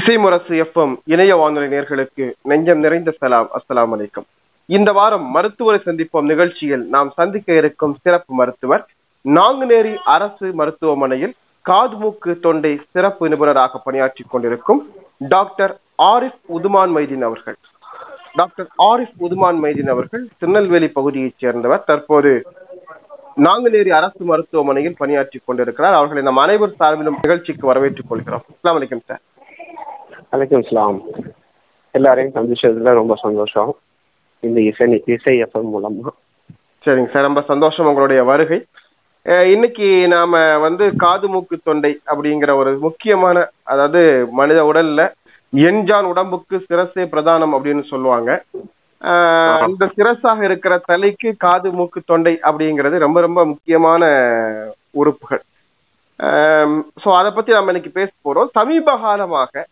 இசைமுரசு FM இணைய வானொலி நேர்களுக்கு நெஞ்சம் நிறைந்த சலாம். அஸ்லாம் வலைக்கம் இந்த வாரம் மருத்துவரை சந்திப்போம். நிகழ்ச்சியில் நாம் சந்திக்க இருக்கும் சிறப்பு மருத்துவர் நாங்குநேரி அரசு மருத்துவமனையில் காது மூக்கு தொண்டை சிறப்பு நிபுணராக பணியாற்றி கொண்டிருக்கும் டாக்டர் ஆரிஃப் உதுமான் மைதீன் அவர்கள். டாக்டர் ஆரிஃப் உதுமான் மைதீன் அவர்கள் திருநெல்வேலி பகுதியைச் சேர்ந்தவர். தற்போது நாங்குநேரி அரசு மருத்துவமனையில் பணியாற்றி கொண்டிருக்கிறார். அவர்களை நம் அனைவர் சார்பிலும் நிகழ்ச்சிக்கு வரவேற்றுக் கொள்கிறோம். அஸ்லாம் வலைக்கம் சார். வலைக்கம் சலாம் எல்லாரையும் சந்திச்சதுல ரொம்ப சந்தோஷம். இந்த இசை இசை எஃப்எம் மூலமா. சரிங்க சார் ரொம்ப சந்தோஷம் உங்களுடைய வருகை. இன்னைக்கு நாம வந்து காது மூக்கு தொண்டை அப்படிங்கிற ஒரு முக்கியமான அதாவது மனித உடல்ல எண்ஜான் உடம்புக்கு சிரசே பிரதானம் அப்படின்னு சொல்லுவாங்க. இந்த சிரசாக இருக்கிற தலைக்கு காது மூக்கு தொண்டை அப்படிங்கிறது ரொம்ப ரொம்ப முக்கியமான உறுப்புகள். ஸோ அதை பத்தி நம்ம இன்னைக்கு பேச போறோம். சமீப காலமாக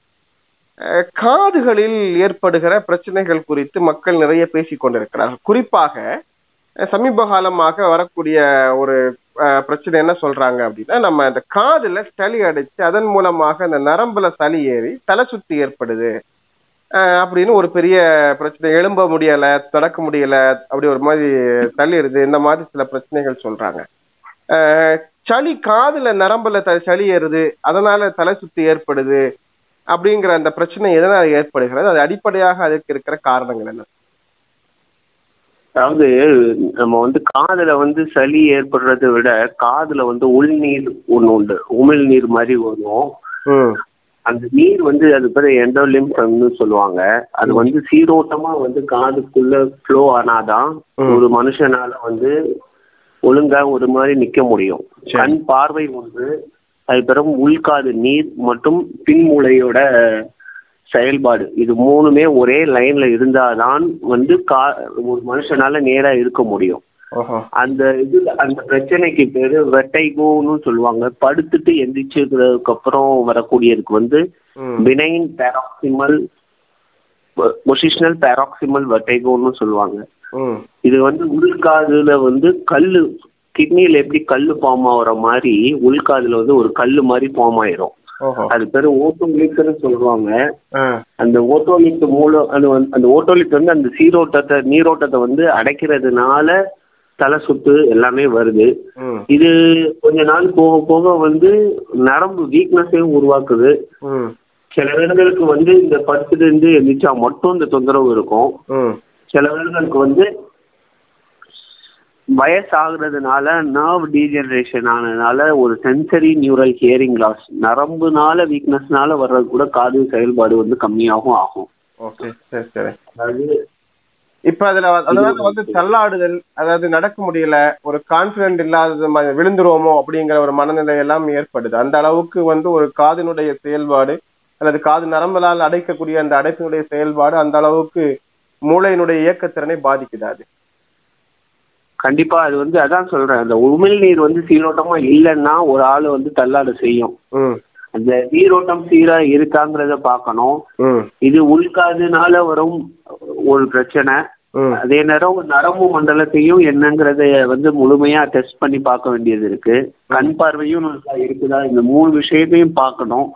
காதுகளில் ஏற்படுகிற பிரச்சனைகள் குறித்து மக்கள் நிறைய பேசிக் கொண்டிருக்கிறார்கள். குறிப்பாக சமீப காலமாக வரக்கூடிய ஒரு பிரச்சனை என்ன சொல்றாங்க அப்படின்னா நம்ம அந்த காதுல சளி அடைச்சு அதன் மூலமாக அந்த நரம்புல சளி ஏறி தலை சுத்தி ஏற்படுது. அப்படின்னு ஒரு பெரிய பிரச்சனை எழும்ப முடியல நடக்க முடியல அப்படி ஒரு மாதிரி தள்ளிடுது. இந்த மாதிரி சில பிரச்சனைகள் சொல்றாங்க. சளி காதுல நரம்புல த சளி ஏறுது. அதனால தலை சுத்தி ஏற்படுது. அப்படிங்கிற அந்த பிரச்சனை எதனால் ஏற்படுகிறது? அது அடிப்படையாக அதுக்கு இருக்கிற காரணங்கள் என்ன? அதாவது நம்ம வந்து காதுல வந்து சளி ஏற்படுறதை விட காதுல வந்து உள்நீர் ஒன்று உண்டு. உமிழ் நீர் மாதிரி வரும். அந்த நீர் வந்து அது பேர் எண்டோலிம்ப்னு சொல்லுவாங்க. அது வந்து சீரோட்டமா வந்து காதுக்குள்ள ஃப்ளோ ஆனாதான். ஒரு மனுஷனால வந்து ஒழுங்கா ஒரு மாதிரி நிக்க முடியும். கண் பார்வை ஒன்று அது பிறகு உள்காது நீர் மற்றும் பின்மூளையோட செயல்பாடு. இது மூணுமே ஒரே லைன்ல இருந்தாதான் வந்து கா ஒரு மனுஷனால நேரா இருக்க முடியும். அந்த இது அந்த பிரச்சனைக்கு பேரு வெட்டைகோன்னு சொல்லுவாங்க. படுத்துட்டு எந்திரிச்சதுக்கு அப்புறம் வரக்கூடியதுக்கு வந்து பினைன் பேராக்சிமல் பொசிஷனல் பேராக்சிமல் வெட்டைகோன்னு சொல்லுவாங்க. இது வந்து உள்காதுல வந்து கல்லு கிட்னில எப்படி கல்லு ஃபார்ம் ஆகுற மாதிரி உள்காதுல வந்து ஒரு கல்லு மாதிரி ஃபார்ம் ஆயிரும். அது பேரு ஓட்டோலிக்னு சொல்லுவாங்க. அந்த ஓட்டோலிக் மூலம் அது வந்து அந்த ஓட்டோலிக் வந்து அந்த சீரோட்டத்தை நீரோட்டத்தை வந்து அடைக்கிறதுனால தலை சுத்து எல்லாமே வருது. இது கொஞ்ச நாள் போக போக வந்து நரம்பு வீக்னஸையும் உருவாக்குது. சில பேர்களுக்கு வந்து இந்த படுத்துட்டு இருந்து எந்திரிச்சா மட்டும் இந்த தொந்தரவு இருக்கும். சில பேர்களுக்கு வந்து வயசாகுறதுனால நர்வ் டீஜெனரேஷன் ஆனதுனால ஒரு சென்சரி நியூரல் ஹியரிங் லாஸ் நரம்புனால வீக்னஸ்னால வர்றது கூட காது செயல்பாடு வந்து கம்மியாகும் ஆகும். ஓகே சரி சரி. அதாவது இப்ப அதுல அதனால வந்து தள்ளாடுதல் அதாவது நடக்க முடியல ஒரு கான்பிடன்ட் இல்லாதது விழுந்துருவோமோ அப்படிங்கிற ஒரு மனநிலை எல்லாம் ஏற்படுது. அந்த அளவுக்கு வந்து ஒரு காதினுடைய செயல்பாடு அல்லது காது நரம்பலால் அடைக்கக்கூடிய அந்த அடைப்பினுடைய செயல்பாடு அந்த அளவுக்கு மூளையினுடைய இயக்கத்திறனை பாதிக்குது அது. கண்டிப்பா அது வந்து அதான் சொல்றேன். அந்த உமிழ்நீர் வந்து சீரோட்டமா இல்லைன்னா ஒரு ஆள் வந்து தள்ளாட செய்யும். அந்த நீரோட்டம் சீரா இருக்காங்கிறத பார்க்கணும். இது உள்காதுனால வரும் ஒரு பிரச்சனை. அதே நேரம் நரம்பு மண்டலத்தையும் என்னங்கிறத வந்து முழுமையா டெஸ்ட் பண்ணி பார்க்க வேண்டியது இருக்கு. கண் பார்வையும் நல்லா இருக்குதா? இந்த மூணு விஷயத்தையும் பார்க்கணும்.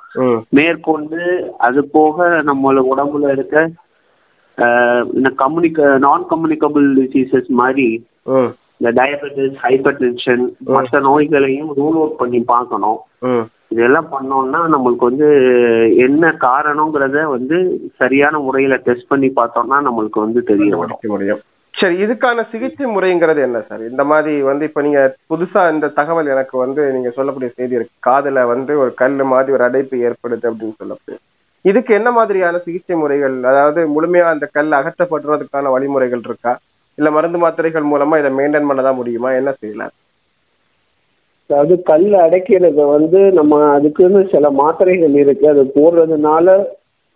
மேற்கொண்டு அது போக நம்மள உடம்புல இருக்க இந்த கம்யூனிக நான் கம்யூனிகபிள் டிசீசஸ் மாதிரி இந்த டயபெட்டிஸ் ஹைப்பர் டென்ஷன் மற்ற நோய்களையும் ரூல் அவுட் பண்ணி பார்க்கணும். இதெல்லாம் பண்ணோம்னா நம்மளுக்கு வந்து என்ன காரணங்கிறத வந்து சரியான முறையில டெஸ்ட் பண்ணி பார்த்தோம்னா நம்மளுக்கு வந்து தெரிய முடியும். சரி இதுக்கான சிகிச்சை முறைங்கிறது என்ன சார் இந்த மாதிரி வந்து இப்ப நீங்க புதுசா இந்த தகவல் எனக்கு வந்து நீங்க சொல்லக்கூடிய செய்தி இருக்கு. காதுல வந்து ஒரு கல்லு மாதிரி ஒரு அடைப்பு ஏற்படுது அப்படின்னு சொல்லக்கூடிய இதுக்கு என்ன மாதிரியான சிகிச்சை முறைகள் அதாவது முழுமையா அந்த கல் அகற்றப்படுறதுக்கான வழிமுறைகள் இருக்கா? இல்ல மருந்து மாத்திரைகள் மூலமா இதை மெயின்டைன் பண்ணதான் முடியுமா? என்ன செய்யலாம்? அதாவது கல் அடைக்கிறத வந்து நம்ம அதுக்குன்னு சில மாத்திரைகள் இருக்கு. அது போடுறதுனால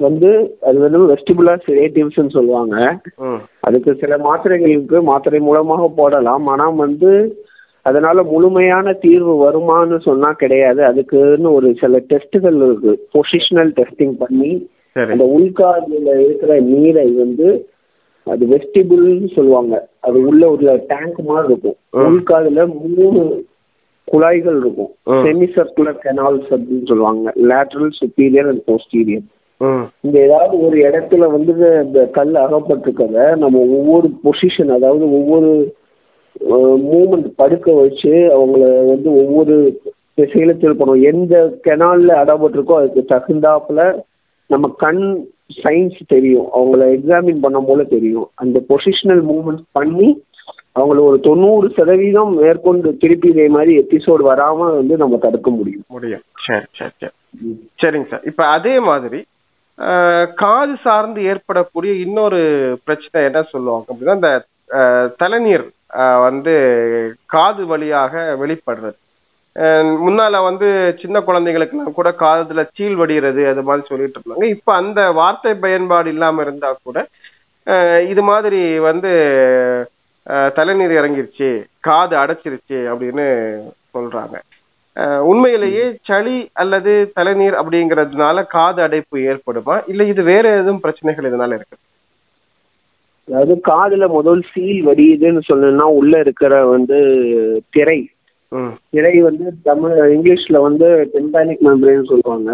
வந்து அது வந்து வெஸ்டிபுலா சிரேட்டிவ்ஸ்னு சொல்லுவாங்க. அதுக்கு சில மாத்திரைகள் இருக்கு. மாத்திரை மூலமாக போடலாம். ஆனால் வந்து அதனால முழுமையான தீர்வு வருமான்னு சொன்னா கிடையாது. அதுக்குன்னு ஒரு சில டெஸ்ட்டுகள் இருக்கு. பொசிஷனல் டெஸ்டிங் பண்ணி அந்த உள்காதுல இருக்கிற நீரை வந்து அது வெஸ்டிபிள்னு சொல்லுவாங்க. அது உள்ள ஒரு டேங்க் மாதிரி இருக்கும். உள்காதுல மூணு குழாய்கள் இருக்கும். செமி சர்க்குலர் கெனால்ஸ் அப்படின்னு சொல்லுவாங்க. லேட்ரல் சுப்பீரியர் அண்ட் போஸ்டீரியர் இந்த ஏதாவது ஒரு இடத்துல வந்து இந்த கல் அகப்பட்டிருக்கத நம்ம ஒவ்வொரு பொசிஷன் அதாவது ஒவ்வொரு மூமெண்ட் படுக்க வச்சு அவங்கள வந்து ஒவ்வொரு திசையில திருப்பணும். எந்த கெனால்ல அடப்பட்டிருக்கோ அதுக்கு தகுந்தாப்புல நம்ம கண் சயின்ஸ் தெரியும். அவங்கள எக்ஸாமின் பண்ணும் போல தெரியும். அந்த பொசிஷனல் மூவ்மெண்ட் பண்ணி அவங்கள ஒரு தொண்ணூறு சதவீதம் மேற்கொண்டு திருப்பி இதே மாதிரி எபிசோடு வராம வந்து நம்ம தடுக்க முடியும். முடியும். சரி சரி சரி. சரிங்க சார். இப்ப அதே மாதிரி காது சார்ந்து ஏற்படக்கூடிய இன்னொரு பிரச்சனை என்ன சொல்லுவாங்க அப்படின்னா இந்த தலைநீர் வந்து காது வழியாக வெளிப்படுறது. முன்னால வந்து சின்ன குழந்தைகளுக்கெல்லாம் கூட காதுல சீல் வடிகிறது அது மாதிரி சொல்லிட்டு இருந்தாங்க. இப்ப அந்த வார்த்தை பயன்பாடு இல்லாம இருந்தா கூட இது மாதிரி வந்து தலைநீர் இறங்கிருச்சு காது அடைச்சிருச்சு அப்படின்னு சொல்றாங்க. உண்மையிலேயே சளி அல்லது தலைநீர் அப்படிங்கறதுனால காது அடைப்பு ஏற்படுமா? இல்ல இது வேற எதுவும் பிரச்சனைகள் இதனால இருக்கு? அதாவது காதுல முதல் சீல் வடியுதுன்னு சொல்லணும்னா உள்ள இருக்கிற வந்து திரை ம் திரை வந்து தமிழ் இங்கிலீஷ்ல வந்து டிம்பானிக் மெம்பரேன் சொல்லுவாங்க.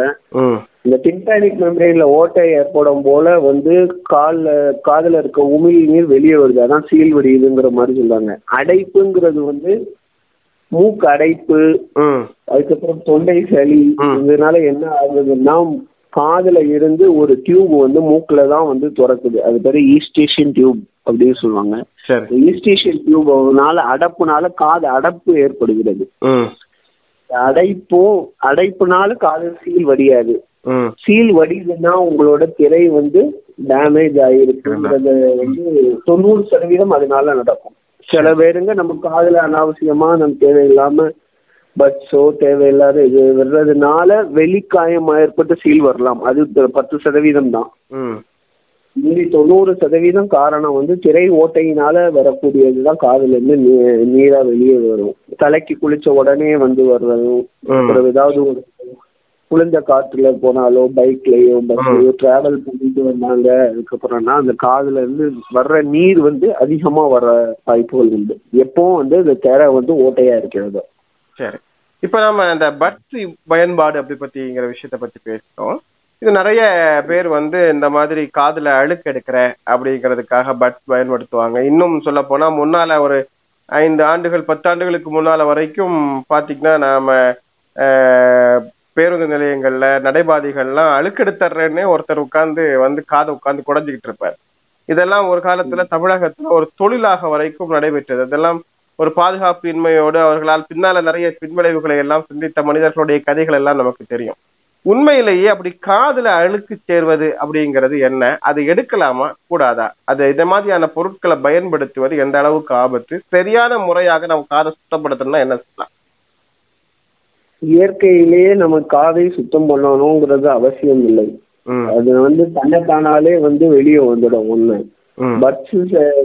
இந்த டிம்பானிக் மெம்பரேன்ல ஓட்டை ஏற்படும் போல வந்து கால்ல காதுல இருக்க உமிழ் நீர் வெளியே வருது. அதான் சீல் வடியுதுங்கிற மாதிரி சொல்றாங்க. அடைப்புங்கிறது வந்து மூக்கு அடைப்பு அதுக்கப்புறம் தொண்டை சளி. இதனால என்ன ஆகுதுன்னா காதுல இருந்து ஒரு டியூப் வந்து மூக்குல தான் வந்து திறக்குது. அது பேரு ஈஸ்டேஷன் டியூப் அப்படின்னு சொல்லுவாங்க. சரி. ஈஸ்டேஷன் டியூப்னால அடப்புனால காது அடப்பு ஏற்படுகிறது. ம். அடைப்பும் அடைப்புனால காது சீல் வடியாது. சீல் வடியுதுன்னா உங்களோட திரை வந்து டேமேஜ் ஆயிருக்குங்கிறத வந்து தொண்ணூறு சதவீதம் அதனால நடக்கும். சில பேருங்க நம்ம காதுல அனாவசியமா நம்ம தேவையில்லாம பட்ஸோ தேவையில்லாத இது வர்றதுனால வெளிக்காயம் ஏற்பட்டு சீல் வரலாம். அது பத்து சதவீதம் தான். மீதி தொண்ணூறு சதவீதம் காரணம் வந்து திரை ஓட்டையினால வரக்கூடியதுதான் காதுல இருந்து நீ- நீரா வெளியே வரும். தலைக்கு குளிச்ச உடனே வந்து வர்றதும். அப்புறம் ஏதாவது ஒரு குளிர்ந்த காற்றுல போனாலோ பைக்லயோ பஸ்லயோ டிராவல் பண்ணிட்டு வந்தாங்க அதுக்கப்புறம்னா அந்த காதுல இருந்து வர்ற நீர் வந்து அதிகமா வர வாய்ப்புகள் உண்டு. எப்பவும் வந்து இந்த திரை வந்து ஓட்டையா இருக்கிறது. சரி. இப்ப நம்ம இந்த பட்ஸ் பயன்பாடு அப்படி பத்திங்கிற விஷயத்த பத்தி பேசுறோம் இது நிறைய பேர் வந்து இந்த மாதிரி காதுல அழுக்கு எடுக்கிற அப்படிங்கிறதுக்காக பட்ஸ் பயன்படுத்துவாங்க. இன்னும் சொல்ல போனா முன்னால ஒரு ஐந்து ஆண்டுகள் பத்தாண்டுகளுக்கு முன்னால வரைக்கும் பாத்தீங்கன்னா நாம ஆஹ், பேருந்து நிலையங்கள்ல நடைபாதைகள்லாம் அழுக்கெடுத்துறேன்னு ஒருத்தர் உட்கார்ந்து வந்து காதை உட்கார்ந்து குடஞ்சிக்கிட்டு இருப்பார். இதெல்லாம் ஒரு காலத்துல தமிழகத்துல ஒரு தொழிலாக வரைக்கும் நடைபெற்றது. அதெல்லாம் ஒரு பாதுகாப்பு இன்மையோடு அவர்களால் பின்னால நிறைய பின்விளைவுகளை எல்லாம் சிந்தித்த மனிதர்களுடைய கதைகள் எல்லாம் நமக்கு தெரியும். உண்மையிலேயே அப்படி காதுல அழுக்கு சேர்வது அப்படிங்கிறது என்ன? அது எடுக்கலாமா? கூடாதா? அது இந்த மாதிரியான பொருட்களை பயன்படுத்துவது எந்த அளவுக்கு ஆபத்து? சரியான முறையாக நம்ம காதை சுத்தப்படுத்தணும்னா என்ன சொல்லலாம் இயற்கையிலேயே நம்ம காதை சுத்தம் பண்ணணுங்கிறது அவசியம் இல்லை. அது வந்து தன்னைத்தானாலே வந்து வெளியே வந்துடும் ஒண்ணு. பட்ஸ்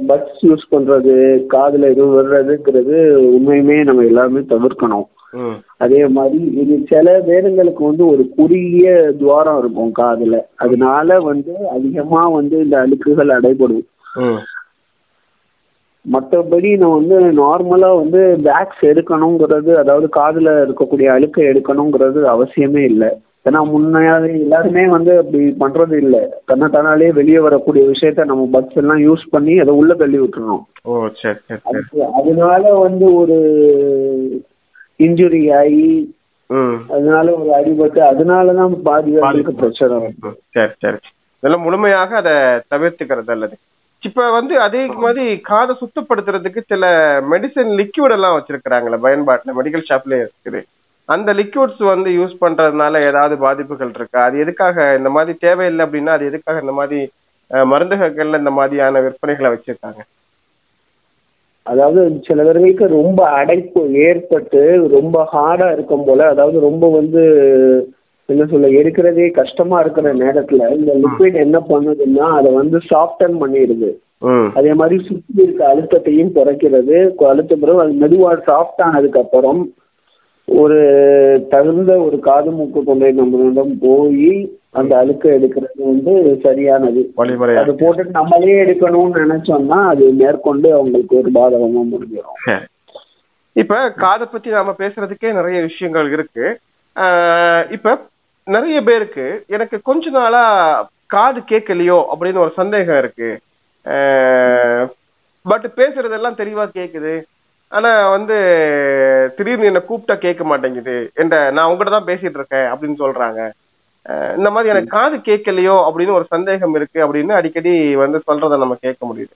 பட்ஸ் யூஸ் பண்றது காதுல எதுவும் விடுறதுங்கிறது உண்மையுமே நம்ம எல்லாருமே தவிர்க்கணும். அதே மாதிரி இது சில பேருங்களுக்கு வந்து ஒரு குறுகிய துவாரம் இருக்கும் காதுல. அதனால வந்து அதிகமா வந்து இந்த அழுக்குகள் அடைபடும். மற்றபடி நம்ம வந்து நார்மலா வந்து வேக்ஸ் எடுக்கணுங்கிறது அதாவது காதுல இருக்கக்கூடிய அழுக்கை எடுக்கணுங்கிறது அவசியமே இல்லை. ஏன்னா முன்னாடி எல்லாருமே வந்து அப்படி பண்றது இல்லை. தன்னைத்தானாலே வெளியே வரக்கூடிய விஷயத்த நம்ம பட்ஸ் எல்லாம் யூஸ் பண்ணி அதை உள்ள தள்ளி விட்டுறோம் ஓ சரி அதனால வந்து ஒரு இன்ஜுரி ஆகி அதனால ஒரு அடிபட்டு அதனாலதான் பாதி பேருக்கு பிரச்சனை சரி சரி. இதெல்லாம் முழுமையாக அதை தவிர்த்துக்கிறது அல்லது. இப்ப வந்து அதே மாதிரி காதை சுத்தப்படுத்துறதுக்கு சில மெடிசன் லிக்விட் எல்லாம் வச்சிருக்கிறாங்களே பயன்பாட்டுல மெடிக்கல் ஷாப்லயே இருக்குது. அந்த லிக்விட்ஸ் வந்து யூஸ் பண்றதுனால ஏதாவது பாதிப்புகள் இருக்கா? அது எதுக்காக இந்த மாதிரி தேவையில்லை அப்படின்னா அது எதுக்காக இந்த மாதிரி அஹ், மருந்தகங்கள்ல இந்த மாதிரியான விற்பனைகளை வச்சிருக்காங்க? அதாவது சில பேர்களுக்கு ரொம்ப அடைப்பு ஏற்பட்டு ரொம்ப ஹார்டா இருக்கும் போல அதாவது ரொம்ப வந்து என்ன சொல்ல எடுக்கிறதே கஷ்டமா இருக்கிற நேரத்துல இந்த லிக்விட் என்ன பண்ணுதுன்னா அதை வந்து சாஃப்டன் பண்ணிடுது. அதே மாதிரி சுத்தி இருக்க அழுத்தத்தையும் குறைக்கிறது. அழுத்த பிறகு அது மெதுவா சாஃப்ட் ஆனதுக்கு அப்புறம் ஒரு தகுந்த ஒரு காது மூக்கு தொண்டை நம்மளிடம் போய் அந்த அழுக்கை எடுக்கிறது வந்து சரியானது. அது போட்டுட்டு நம்மளே எடுக்கணும்னு நினைச்சோம்னா அது மேற்கொண்டு அவங்களுக்கு ஒரு பாதகமா முடிஞ்சிடும். இப்ப காதை பத்தி நாம பேசுறதுக்கே நிறைய விஷயங்கள் இருக்கு. ஆஹ் இப்ப நிறைய பேருக்கு எனக்கு கொஞ்ச நாளா காது கேட்கலையோ அப்படின்னு ஒரு சந்தேகம் இருக்கு. பட் பேசுறதெல்லாம் தெளிவா கேக்குது. ஆனா வந்து திடீர்னு என்ன கூப்பிட்டா கேட்க மாட்டேங்குது. என்ற நான் உங்ககிட்ட தான் பேசிட்டு இருக்கேன் அப்படின்னு சொல்றாங்க. இந்த மாதிரி எனக்கு காது கேட்கலையோ அப்படின்னு ஒரு சந்தேகம் இருக்கு அப்படின்னு அடிக்கடி வந்து சொல்றத நம்ம கேட்க முடியுது.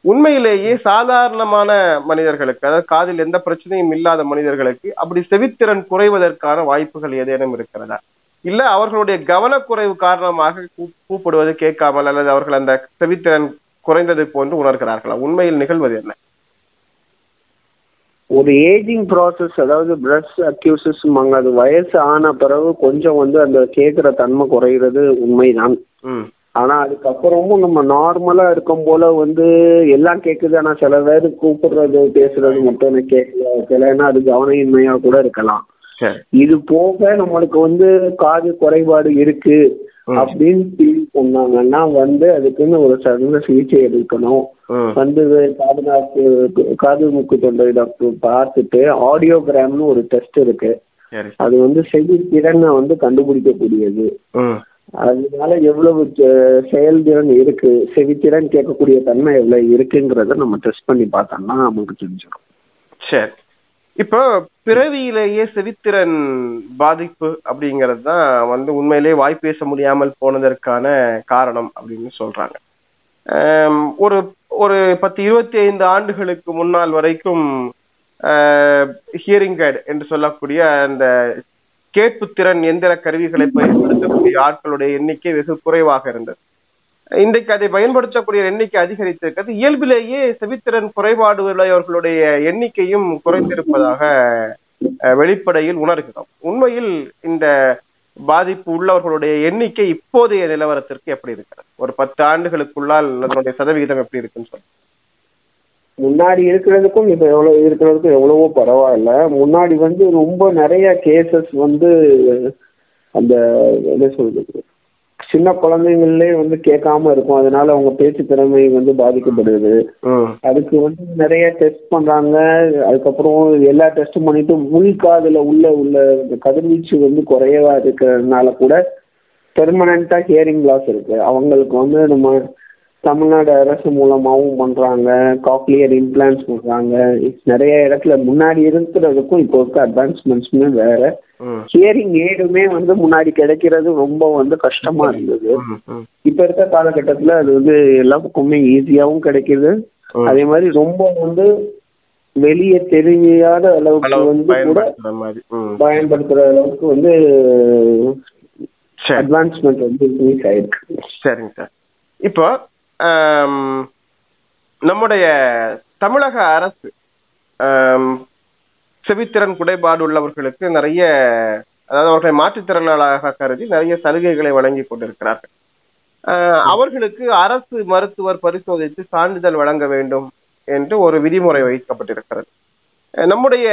உண்மையிலேயே சாதாரணமான மனிதர்களுக்கு அதாவது காதில் எந்த பிரச்சனையும் இல்லாத மனிதர்களுக்கு அப்படி செவித்திறன் குறைவதற்கான வாய்ப்புகள் ஏதேனும் இருக்கிறதா? இல்ல அவர்களுடைய கவனக்குறைவு காரணமாக கூ- கூப்பிடுவது கேட்காமல் அல்லது அவர்கள் அந்த செவித்திறன் குறைந்தது போன்று உணர்கிறார்களா? உண்மையில் நிகழ்வது என்ன? ஒரு ஏஜிங் ப்ராசஸ் அதாவது பிரஸ் அக்யூசஸ் அது வயசு ஆன பிறகு கொஞ்சம் வந்து அந்த கேட்குற தன்மை குறையிறது உண்மைதான். ஆனா அதுக்கப்புறமும் நம்ம நார்மலா இருக்கும் போல வந்து எல்லாம் கேக்குது. ஆனா சில பேர் கூப்பிடுறது பேசுறது மட்டும் எனக்கு கேட்கல சிலன்னா அது கவனயின்மையா கூட இருக்கலாம். இது போக நம்மளுக்கு வந்து காது குறைபாடு இருக்கு. அப்படின்னு ஃபீல் பண்ணாங்கன்னா வந்து அதுக்குன்னு ஒரு சிறந்த சிகிச்சை எடுக்கணும். வந்து காது நாக்கு காது மூக்கு தொண்டை டாக்டர் பார்த்துட்டு ஆடியோகிராம்னு ஒரு டெஸ்ட் இருக்கு. அது வந்து செவி திறனை வந்து கண்டுபிடிக்கக்கூடியது. அதனால எவ்வளவு செயல்திறன் இருக்கு செவித்திறன் கேட்கக்கூடிய தன்மை எவ்வளவு இருக்குங்கிறத நம்ம டெஸ்ட் பண்ணி பார்த்தோம்னா நமக்கு தெரிஞ்சிடும். சரி. இப்போ பிறவியிலேயே செவித்திறன் பாதிப்பு அப்படிங்கிறது தான் வந்து உண்மையிலேயே வாய் பேச முடியாமல் போனதற்கான காரணம் அப்படின்னு சொல்றாங்க. ஒரு ஒரு பத்து இருபத்தி ஐந்து ஆண்டுகளுக்கு முன்னால் வரைக்கும் ஹியரிங் கைட் என்று சொல்லக்கூடிய அந்த கேட்புத்திறன் எந்திர கருவிகளை பயன்படுத்தக்கூடிய ஆட்களுடைய எண்ணிக்கை வெகு குறைவாக இருந்தது. இன்றைக்கு அதை பயன்படுத்தக்கூடிய எண்ணிக்கை அதிகரித்திருக்கிறது. இயல்பிலேயே செவித்திறன் குறைபாடு உள்ளவர்களுடைய எண்ணிக்கையும் குறைந்திருப்பதாக அஹ், வெளிப்படையில் உணர்கிறோம். உண்மையில் இந்த பாதிப்பு உள்ளவர்களுடைய எண்ணிக்கை இப்போதைய நிலவரத்திற்கு எப்படி இருக்கிறது? ஒரு பத்து ஆண்டுகளுக்குள்ளால் அதனுடைய சதவிகிதம் எப்படி இருக்குன்னு சொல்லி முன்னாடி இருக்கிறதுக்கும் இப்ப எவ்வளவு இருக்கிறதுக்கும் எவ்வளவோ பரவாயில்ல. முன்னாடி வந்து ரொம்ப நிறைய கேசஸ் வந்து அந்த என்ன சொல்றது? சின்ன குழந்தைங்களே வந்து கேட்காம இருக்கும். அதனால அவங்க பேச்சு திறமை வந்து பாதிக்கப்படுது. அதுக்கு வந்து நிறைய டெஸ்ட் பண்றாங்க. அதுக்கப்புறம் எல்லா டெஸ்டும் பண்ணிட்டு உள்காதுல உள்ள உள்ள இந்த கதிர்வீச்சு வந்து குறைவா இருக்கிறதுனால கூட பெர்மனண்டா ஹியரிங் லாஸ் இருக்கு. அவங்களுக்கு வந்து நம்ம தமிழ்நாடு அரசு மூலமாகவும் பண்றாங்க. காக்லியர் இம்ப்ளான்ஸ் பண்றாங்க. நிறைய இடத்துல முன்னாடி இருக்கிறதுக்கும் இப்போ இருக்க அட்வான்ஸ்மெண்ட்ஸுமே வேற. ஹியரிங் ஏடுமே வந்து முன்னாடி கிடைக்கிறது ரொம்ப வந்து கஷ்டமா இருந்தது. இப்ப இருக்க காலகட்டத்துல அது வந்து எல்லா பக்கமுமே ஈஸியாவும் கிடைக்குது. அதே மாதிரி ரொம்ப வந்து வெளியே தெரியாத அளவுக்கு அளவு வந்து கூட பயன்படுத்துற அளவுக்கு வந்து அட்வான்ஸ்மெண்ட் வந்து இன்க்ரீஸ் ஆயிருக்கு. சரிங்க சார். இப்போ நம்முடைய தமிழக அரசு செவித்திறன் குறைபாடு உள்ளவர்களுக்கு நிறைய அதாவது அவர்களை மாற்றுத்திறனாளாக கருதி நிறைய சலுகைகளை வழங்கி கொண்டிருக்கிறார்கள். அவர்களுக்கு அரசு மருத்துவர் பரிசோதித்து சான்றிதழ் வழங்க வேண்டும் என்று ஒரு விதிமுறை வைக்கப்பட்டிருக்கிறது. நம்முடைய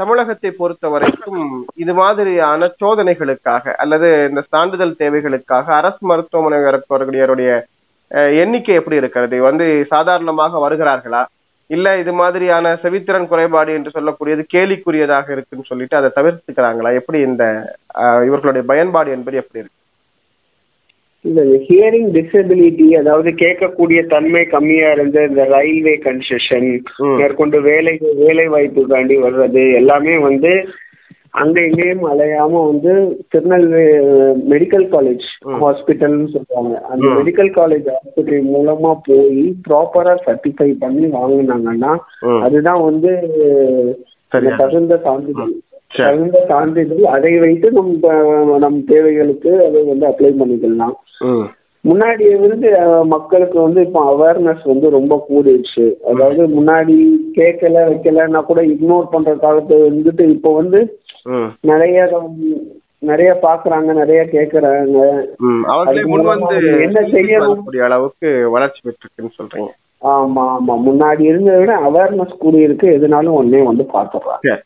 தமிழகத்தை பொறுத்த வரைக்கும் இது மாதிரியான சோதனைகளுக்காக அல்லது இந்த சான்றிதழ் தேவைகளுக்காக அரசு மருத்துவமனை வரக்கூடியவருடைய எண்ணிக்கை எப்படி இருக்கிறது? வந்து சாதாரணமாக வருகிறார்களா? இல்ல இது மாதிரியான செவித்திறன் குறைபாடு என்று சொல்லக்கூடியது கேலிக்குரியதாக இருக்குன்னு சொல்லிட்டு அதை தவிர்த்துக்கிறாங்களா? எப்படி இந்த இவர்களுடைய பயன்பாடு என்பது எப்படி இருக்கு? இந்த ஹியரிங் டிசபிலிட்டி அதாவது கேட்கக்கூடிய தன்மை கம்மியா இருந்து இந்த ரயில்வே கன்செஷன். மேற்கொண்டு வேலை வேலை வாய்ப்புக்காண்டி வர்றது எல்லாமே வந்து அங்க இங்கேயும் அலையாம வந்து திருநெல்வேலி மெடிக்கல் காலேஜ். ஹாஸ்பிட்டல்னு சொல்றாங்க அந்த. மெடிக்கல் காலேஜ் ஹாஸ்பிட்டல் மூலமா போய் ப்ராப்பரா சர்டிஃபை பண்ணி வாங்கினாங்கன்னா. அதுதான் வந்து. தகுந்த சான்றிதழ். தகுந்த சான்றிதழ் அதை வைத்து நம்ம நம் தேவைகளுக்கு அதை வந்து அப்ளை பண்ணிக்கலாம் முன்னாடி வந்து அஹ், மக்களுக்கு வந்து இப்போ அவேர்னஸ் வந்து ரொம்ப கூடிடுச்சு அதாவது முன்னாடி கேட்கல வைக்கலன்னா கூட இக்னோர் பண்ற காலத்து வந்துட்டு இப்போ வந்து நிறைய நிறைய பாக்குறாங்க நிறைய கேக்குறாங்க. அவர்களே முன் வந்து என்ன செய்யணும்? வரக்கூடிய அளவுக்கு வளர்ச்சி பெற்றிருக்குன்னு சொல்றீங்க. ஆமா ஆமா. முன்னாடி இருந்ததை விட அவேர்னஸ் கூடி இருக்கு எதுனாலும் ஒன்னே வந்து பாத்துடுறாங்க சரி.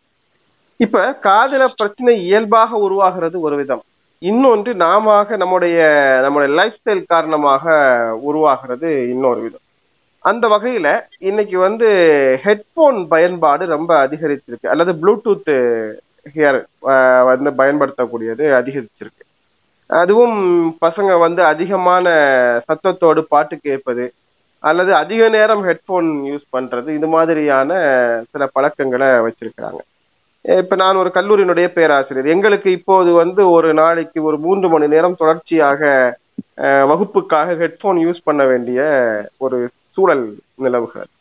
இப்ப காதுல பிரச்சனை இயல்பாக உருவாகிறது ஒரு விதம். இன்னொன்று நாம நம்முடைய நம்முடைய லைஃப் ஸ்டைல் காரணமாக உருவாகிறது இன்னொரு விதம். அந்த வகையில இன்னைக்கு வந்து ஹெட்போன் பயன்பாடு ரொம்ப அதிகரிச்சிருக்கு. அல்லது ப்ளூடூத் ஹியர் வந்து பயன்படுத்தக்கூடியது அதிகரிச்சிருக்கு. அதுவும் பசங்க வந்து அதிகமான சத்தத்தோடு பாட்டு கேட்பது அல்லது அதிக நேரம் ஹெட்ஃபோன் யூஸ் பண்றது இது மாதிரியான சில பழக்கங்களை வச்சிருக்கிறாங்க. இப்ப நான் ஒரு கல்லூரியினுடைய பேராசிரியர். எங்களுக்கு இப்போது வந்து ஒரு நாளைக்கு ஒரு மூன்று மணி நேரம் தொடர்ச்சியாக வகுப்புக்காக ஹெட்ஃபோன் யூஸ் பண்ண வேண்டிய ஒரு சூழல் நிலவுகிறது.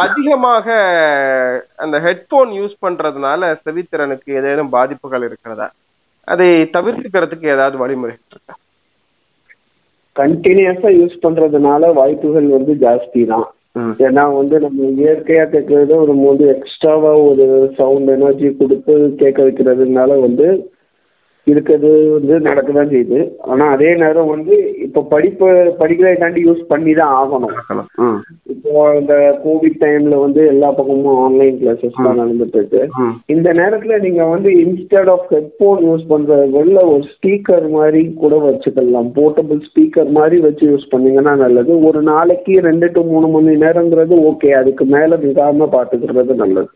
அதிகமாக அந்த ஹெட்போன் யூஸ் பண்றதுனால செவித்திறனுக்கு ஏதேனும் பாதிப்புகள் இருக்கிறதா? அதை தவிர்த்துக்கிறதுக்கு ஏதாவது வழிமுறை கண்டினியூஸா யூஸ் பண்றதுனால வாய்ப்புகள் வந்து ஜாஸ்தி தான் ஏன்னா வந்து நம்ம இயற்கையா கேட்கறது ஒரு வந்து எக்ஸ்ட்ராவா ஒரு சவுண்ட் எனர்ஜி கொடுத்து கேட்க வைக்கிறதுனால வந்து இருக்கிறது வந்து நடக்க தான் செய்யுது. ஆனா அதே நேரம் வந்து இப்போ படிப்பு படிக்கிறதை தாண்டி யூஸ் பண்ணி தான் ஆகணும். இப்போ இந்த கோவிட் டைம்ல வந்து எல்லா பக்கமும் ஆன்லைன் கிளாஸஸ் தான் நடந்துட்டு இருக்கு. இந்த நேரத்துல நீங்க வந்து இன்ஸ்டெட் ஆஃப் ஹெட்போன் யூஸ் பண்றது பதிலா ஒரு ஸ்பீக்கர் மாதிரி கூட வச்சுக்கலாம். போர்ட்டபிள் ஸ்பீக்கர் மாதிரி வச்சு யூஸ் பண்ணீங்கன்னா நல்லது. ஒரு நாளைக்கு ரெண்டு டு மூணு மணி நேரங்கிறது ஓகே அதுக்கு மேல விடாம பாத்துக்கிறது நல்லது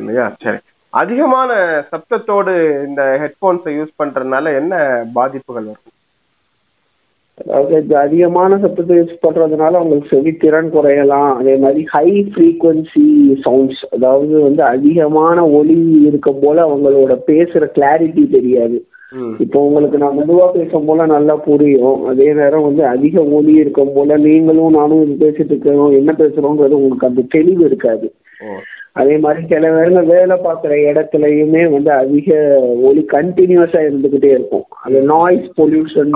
இல்லையா? சரி. அதிகமான சப்தத்தோடு இந்த ஹெட்போன்ஸை யூஸ் பண்றதுனால என்ன பாதிப்புகள் வரும்? அதாவது அதிகமான சத்தத்தை யூஸ் பண்றதுனால உங்களுக்கு செவித்திறன் குறையலாம். அதே மாதிரி ஹை ஃப்ரீக்வன்சி சவுண்ட்ஸ் அதாவது வந்து அதிகமான ஒலி இருக்கும் போல அவங்களோட பேசுற கிளாரிட்டி தெரியாது. இப்போ உங்களுக்கு நான் மெதுவா பேசும் போல நல்லா புரியும். அதே நேரம் வந்து அதிக ஒலி இருக்கும் போல நீங்களும் நானும் இது பேசிட்டு இருக்கோம் என்ன பேசுறோங்கிறது உங்களுக்கு அந்த தெளிவு இருக்காது. அதே மாதிரி சில வேலை வேலை பார்க்குற இடத்துலயுமே வந்து அதிக ஒலி கண்டினியூஸா இருந்துகிட்டே இருக்கும். அது நாய்ஸ் பொல்யூஷன்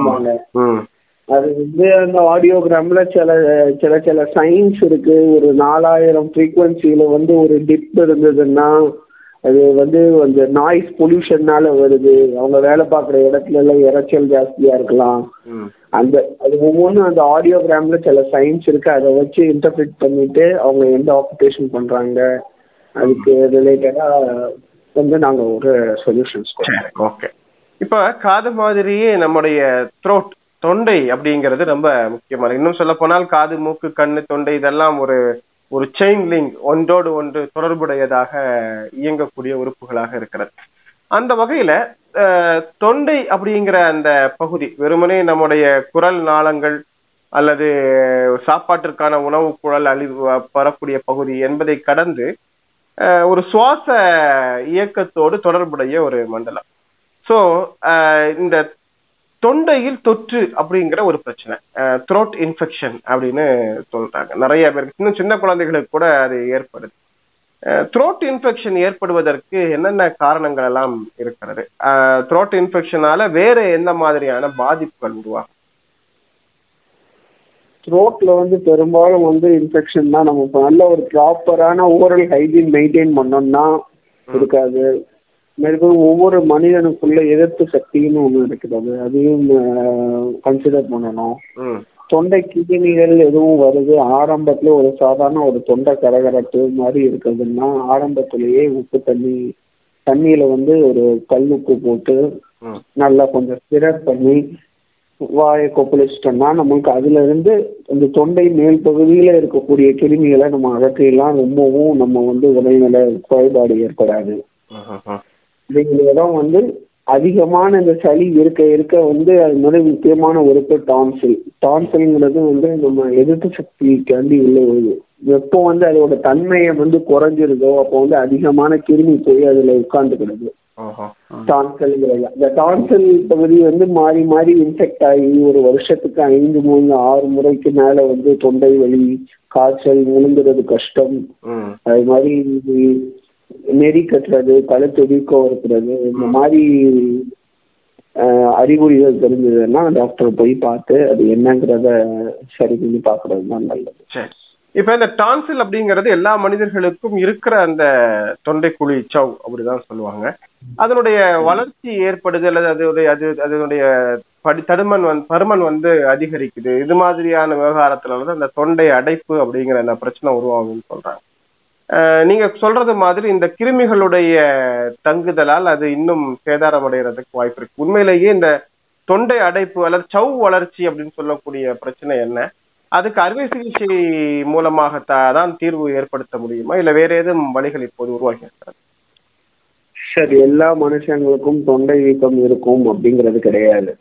ம், அது வந்து அந்த ஆடியோகிராம்ல சில சில சில சயின்ஸ் இருக்கு. ஒரு நாலாயிரம் ஃப்ரீக்வன்சியில வந்து ஒரு டிப் இருந்ததுன்னா அது வந்து அந்த நாய்ஸ் பொல்யூஷன்னால வருது. அவங்க வேலை பார்க்குற இடத்துல எல்லாம் இரைச்சல் ஜாஸ்தியா இருக்கலாம். அந்த அது ஒவ்வொன்றும் அந்த ஆடியோகிராம்ல சில சயின்ஸ் இருக்கு. அதை வச்சு இன்டர்பிரிட் பண்ணிட்டு அவங்க எந்த ஆக்குபேஷன் பண்றாங்க. அதுக்கு ரிலேட்டடா வந்து நாங்க ஒரு சொல்யூஷன்ஸ் ஓகே இப்ப காது மாதிரியே நம்முடைய த்ரோட் தொண்டை அப்படிங்கிறது ரொம்ப முக்கியமான இன்னும் சொல்ல போனால் காது மூக்கு கண்ணு தொண்டை இதெல்லாம் ஒரு ஒரு செயின் லிங்க் ஒன்றோடு ஒன்று தொடர்புடையதாக இயங்கக்கூடிய உறுப்புகளாக இருக்கிறது. அந்த வகையில தொண்டை அப்படிங்கிற அந்த பகுதி வெறுமனே நம்முடைய குரல் நாளங்கள் அல்லது சாப்பாட்டிற்கான உணவு குழல் அழிவு பரக்கூடிய பகுதி என்பதை கடந்து ஒரு சுவாச இயக்கத்தோடு தொடர்புடைய ஒரு மண்டலம். சோ இந்த தொண்டையில் தொற்று அப்படிங்கிற ஒரு பிரச்சனை த்ரோட் இன்ஃபெக்ஷன் அப்படின்னு சொல்றாங்க. நிறைய பேருக்கு இன்னும் சின்ன குழந்தைகளுக்கு கூட அது ஏற்படுது. த்ரோட் இன்ஃபெக்ஷன் ஏற்படுவதற்கு என்னென்ன காரணங்கள் எல்லாம் இருக்கிறது? த்ரோட் இன்ஃபெக்ஷனால வேற எந்த மாதிரியான பாதிப்புகள் உருவாகும்? த்ரோட்ல வந்து பெரும்பாலும் வந்து இன்ஃபெக்ஷன் தான். நம்ம இப்ப நல்ல ஒரு ப்ராப்பரான ஓரல் ஹைஜீன் மெயின்டைன் பண்ணோம்னா இருக்காது. மேலும் ஒவ்வொரு மனிதனுக்குள்ள எதிர்ப்பு சக்தின்னு ஒன்று இருக்கிறது அதையும் கன்சிடர் பண்ணணும். தொண்டை கிருமிகள் எதுவும் வருது. ஆரம்பத்துல ஒரு சாதாரண ஒரு தொண்டை கரகரப்பு மாதிரி இருக்குதுன்னா ஆரம்பத்திலேயே உப்பு தண்ணி தண்ணியில வந்து ஒரு கல் உப்பு போட்டு நல்லா கொஞ்சம் ஸ்டிரப் பண்ணி வாயை கொப்பளிச்சிட்டோம்னா நம்மளுக்கு அதுல இருந்து அந்த தொண்டை மேல் பகுதியில இருக்கக்கூடிய கிருமிகளை நம்ம அகற்றிடலாம். ரொம்பவும் நம்ம வந்து உடல்நல குறைபாடு ஏற்படாது. இந்த இடம் வந்து அதிகமான இந்த சளி இருக்க இருக்க வந்து அது மாதிரி முக்கியமான உறுப்பு டான்சில். டான்சில்ங்கிறது வந்து நம்ம எதிர்ப்பு சக்திக்காண்டி உள்ள ஒரு எப்போ வந்து அதோட தன்மையை வந்து குறைஞ்சிருதோ அப்போ வந்து அதிகமான கிருமி போய் அதுல உட்கார்ந்துக்கிடுது. ஓஹோ. டான்சல்ங்கிறது அந்த டான்சல் பகுதி வந்து மாறி மாறி இன்ஃபெக்ட் ஆகி ஒரு வருஷத்துக்கு ஐந்து மூணு ஆறு முறைக்கு மேல வந்து தொண்டை வலி காய்ச்சல் முழுங்குறது கஷ்டம். அது மாதிரி நெறி கட்டுறது கழுத்து வீக்கம் இருக்கிறது இந்த மாதிரி அறிகுறிகள் தெரிஞ்சதுன்னா டாக்டர் போய் பார்த்து அது என்னங்கிறத சரி பண்ணி பார்க்கறது தான் நல்லது. இப்ப இந்த டான்சில் அப்படிங்கிறது எல்லா மனிதர்களுக்கும் இருக்கிற அந்த தொண்டைக்குழி சவ் அப்படிதான் சொல்லுவாங்க. அதனுடைய வளர்ச்சி ஏற்படுது அல்லது அதனுடைய அது அதனுடைய படி தடுமன் வந்து பருமன் வந்து அதிகரிக்குது. இது மாதிரியான விவகாரத்துல வந்து அந்த தொண்டை அடைப்பு அப்படிங்கிற அந்த பிரச்சனை உருவாகும்னு சொல்றாங்க. நீங்க சொல்றது மாதிரி இந்த கிருமிகளுடைய தங்குதலால் அது இன்னும் சேதாரம் அடைகிறதுக்கு வாய்ப்பு இருக்கு. உண்மையிலேயே இந்த தொண்டை அடைப்பு அல்லது சவ் வளர்ச்சி அப்படின்னு சொல்லக்கூடிய பிரச்சனை என்ன? அதுக்கு அறுவை சிகிச்சை மூலமாக தான் தீர்வு ஏற்படுத்த முடியுமா? இல்ல வேற ஏதும் வழிகள் இப்போது உருவாகி இருக்கிறது சார் எல்லா மனுஷங்களுக்கும் தொண்டை வீக்கம் இருக்கும் அப்படிங்கிறது கிடையாது.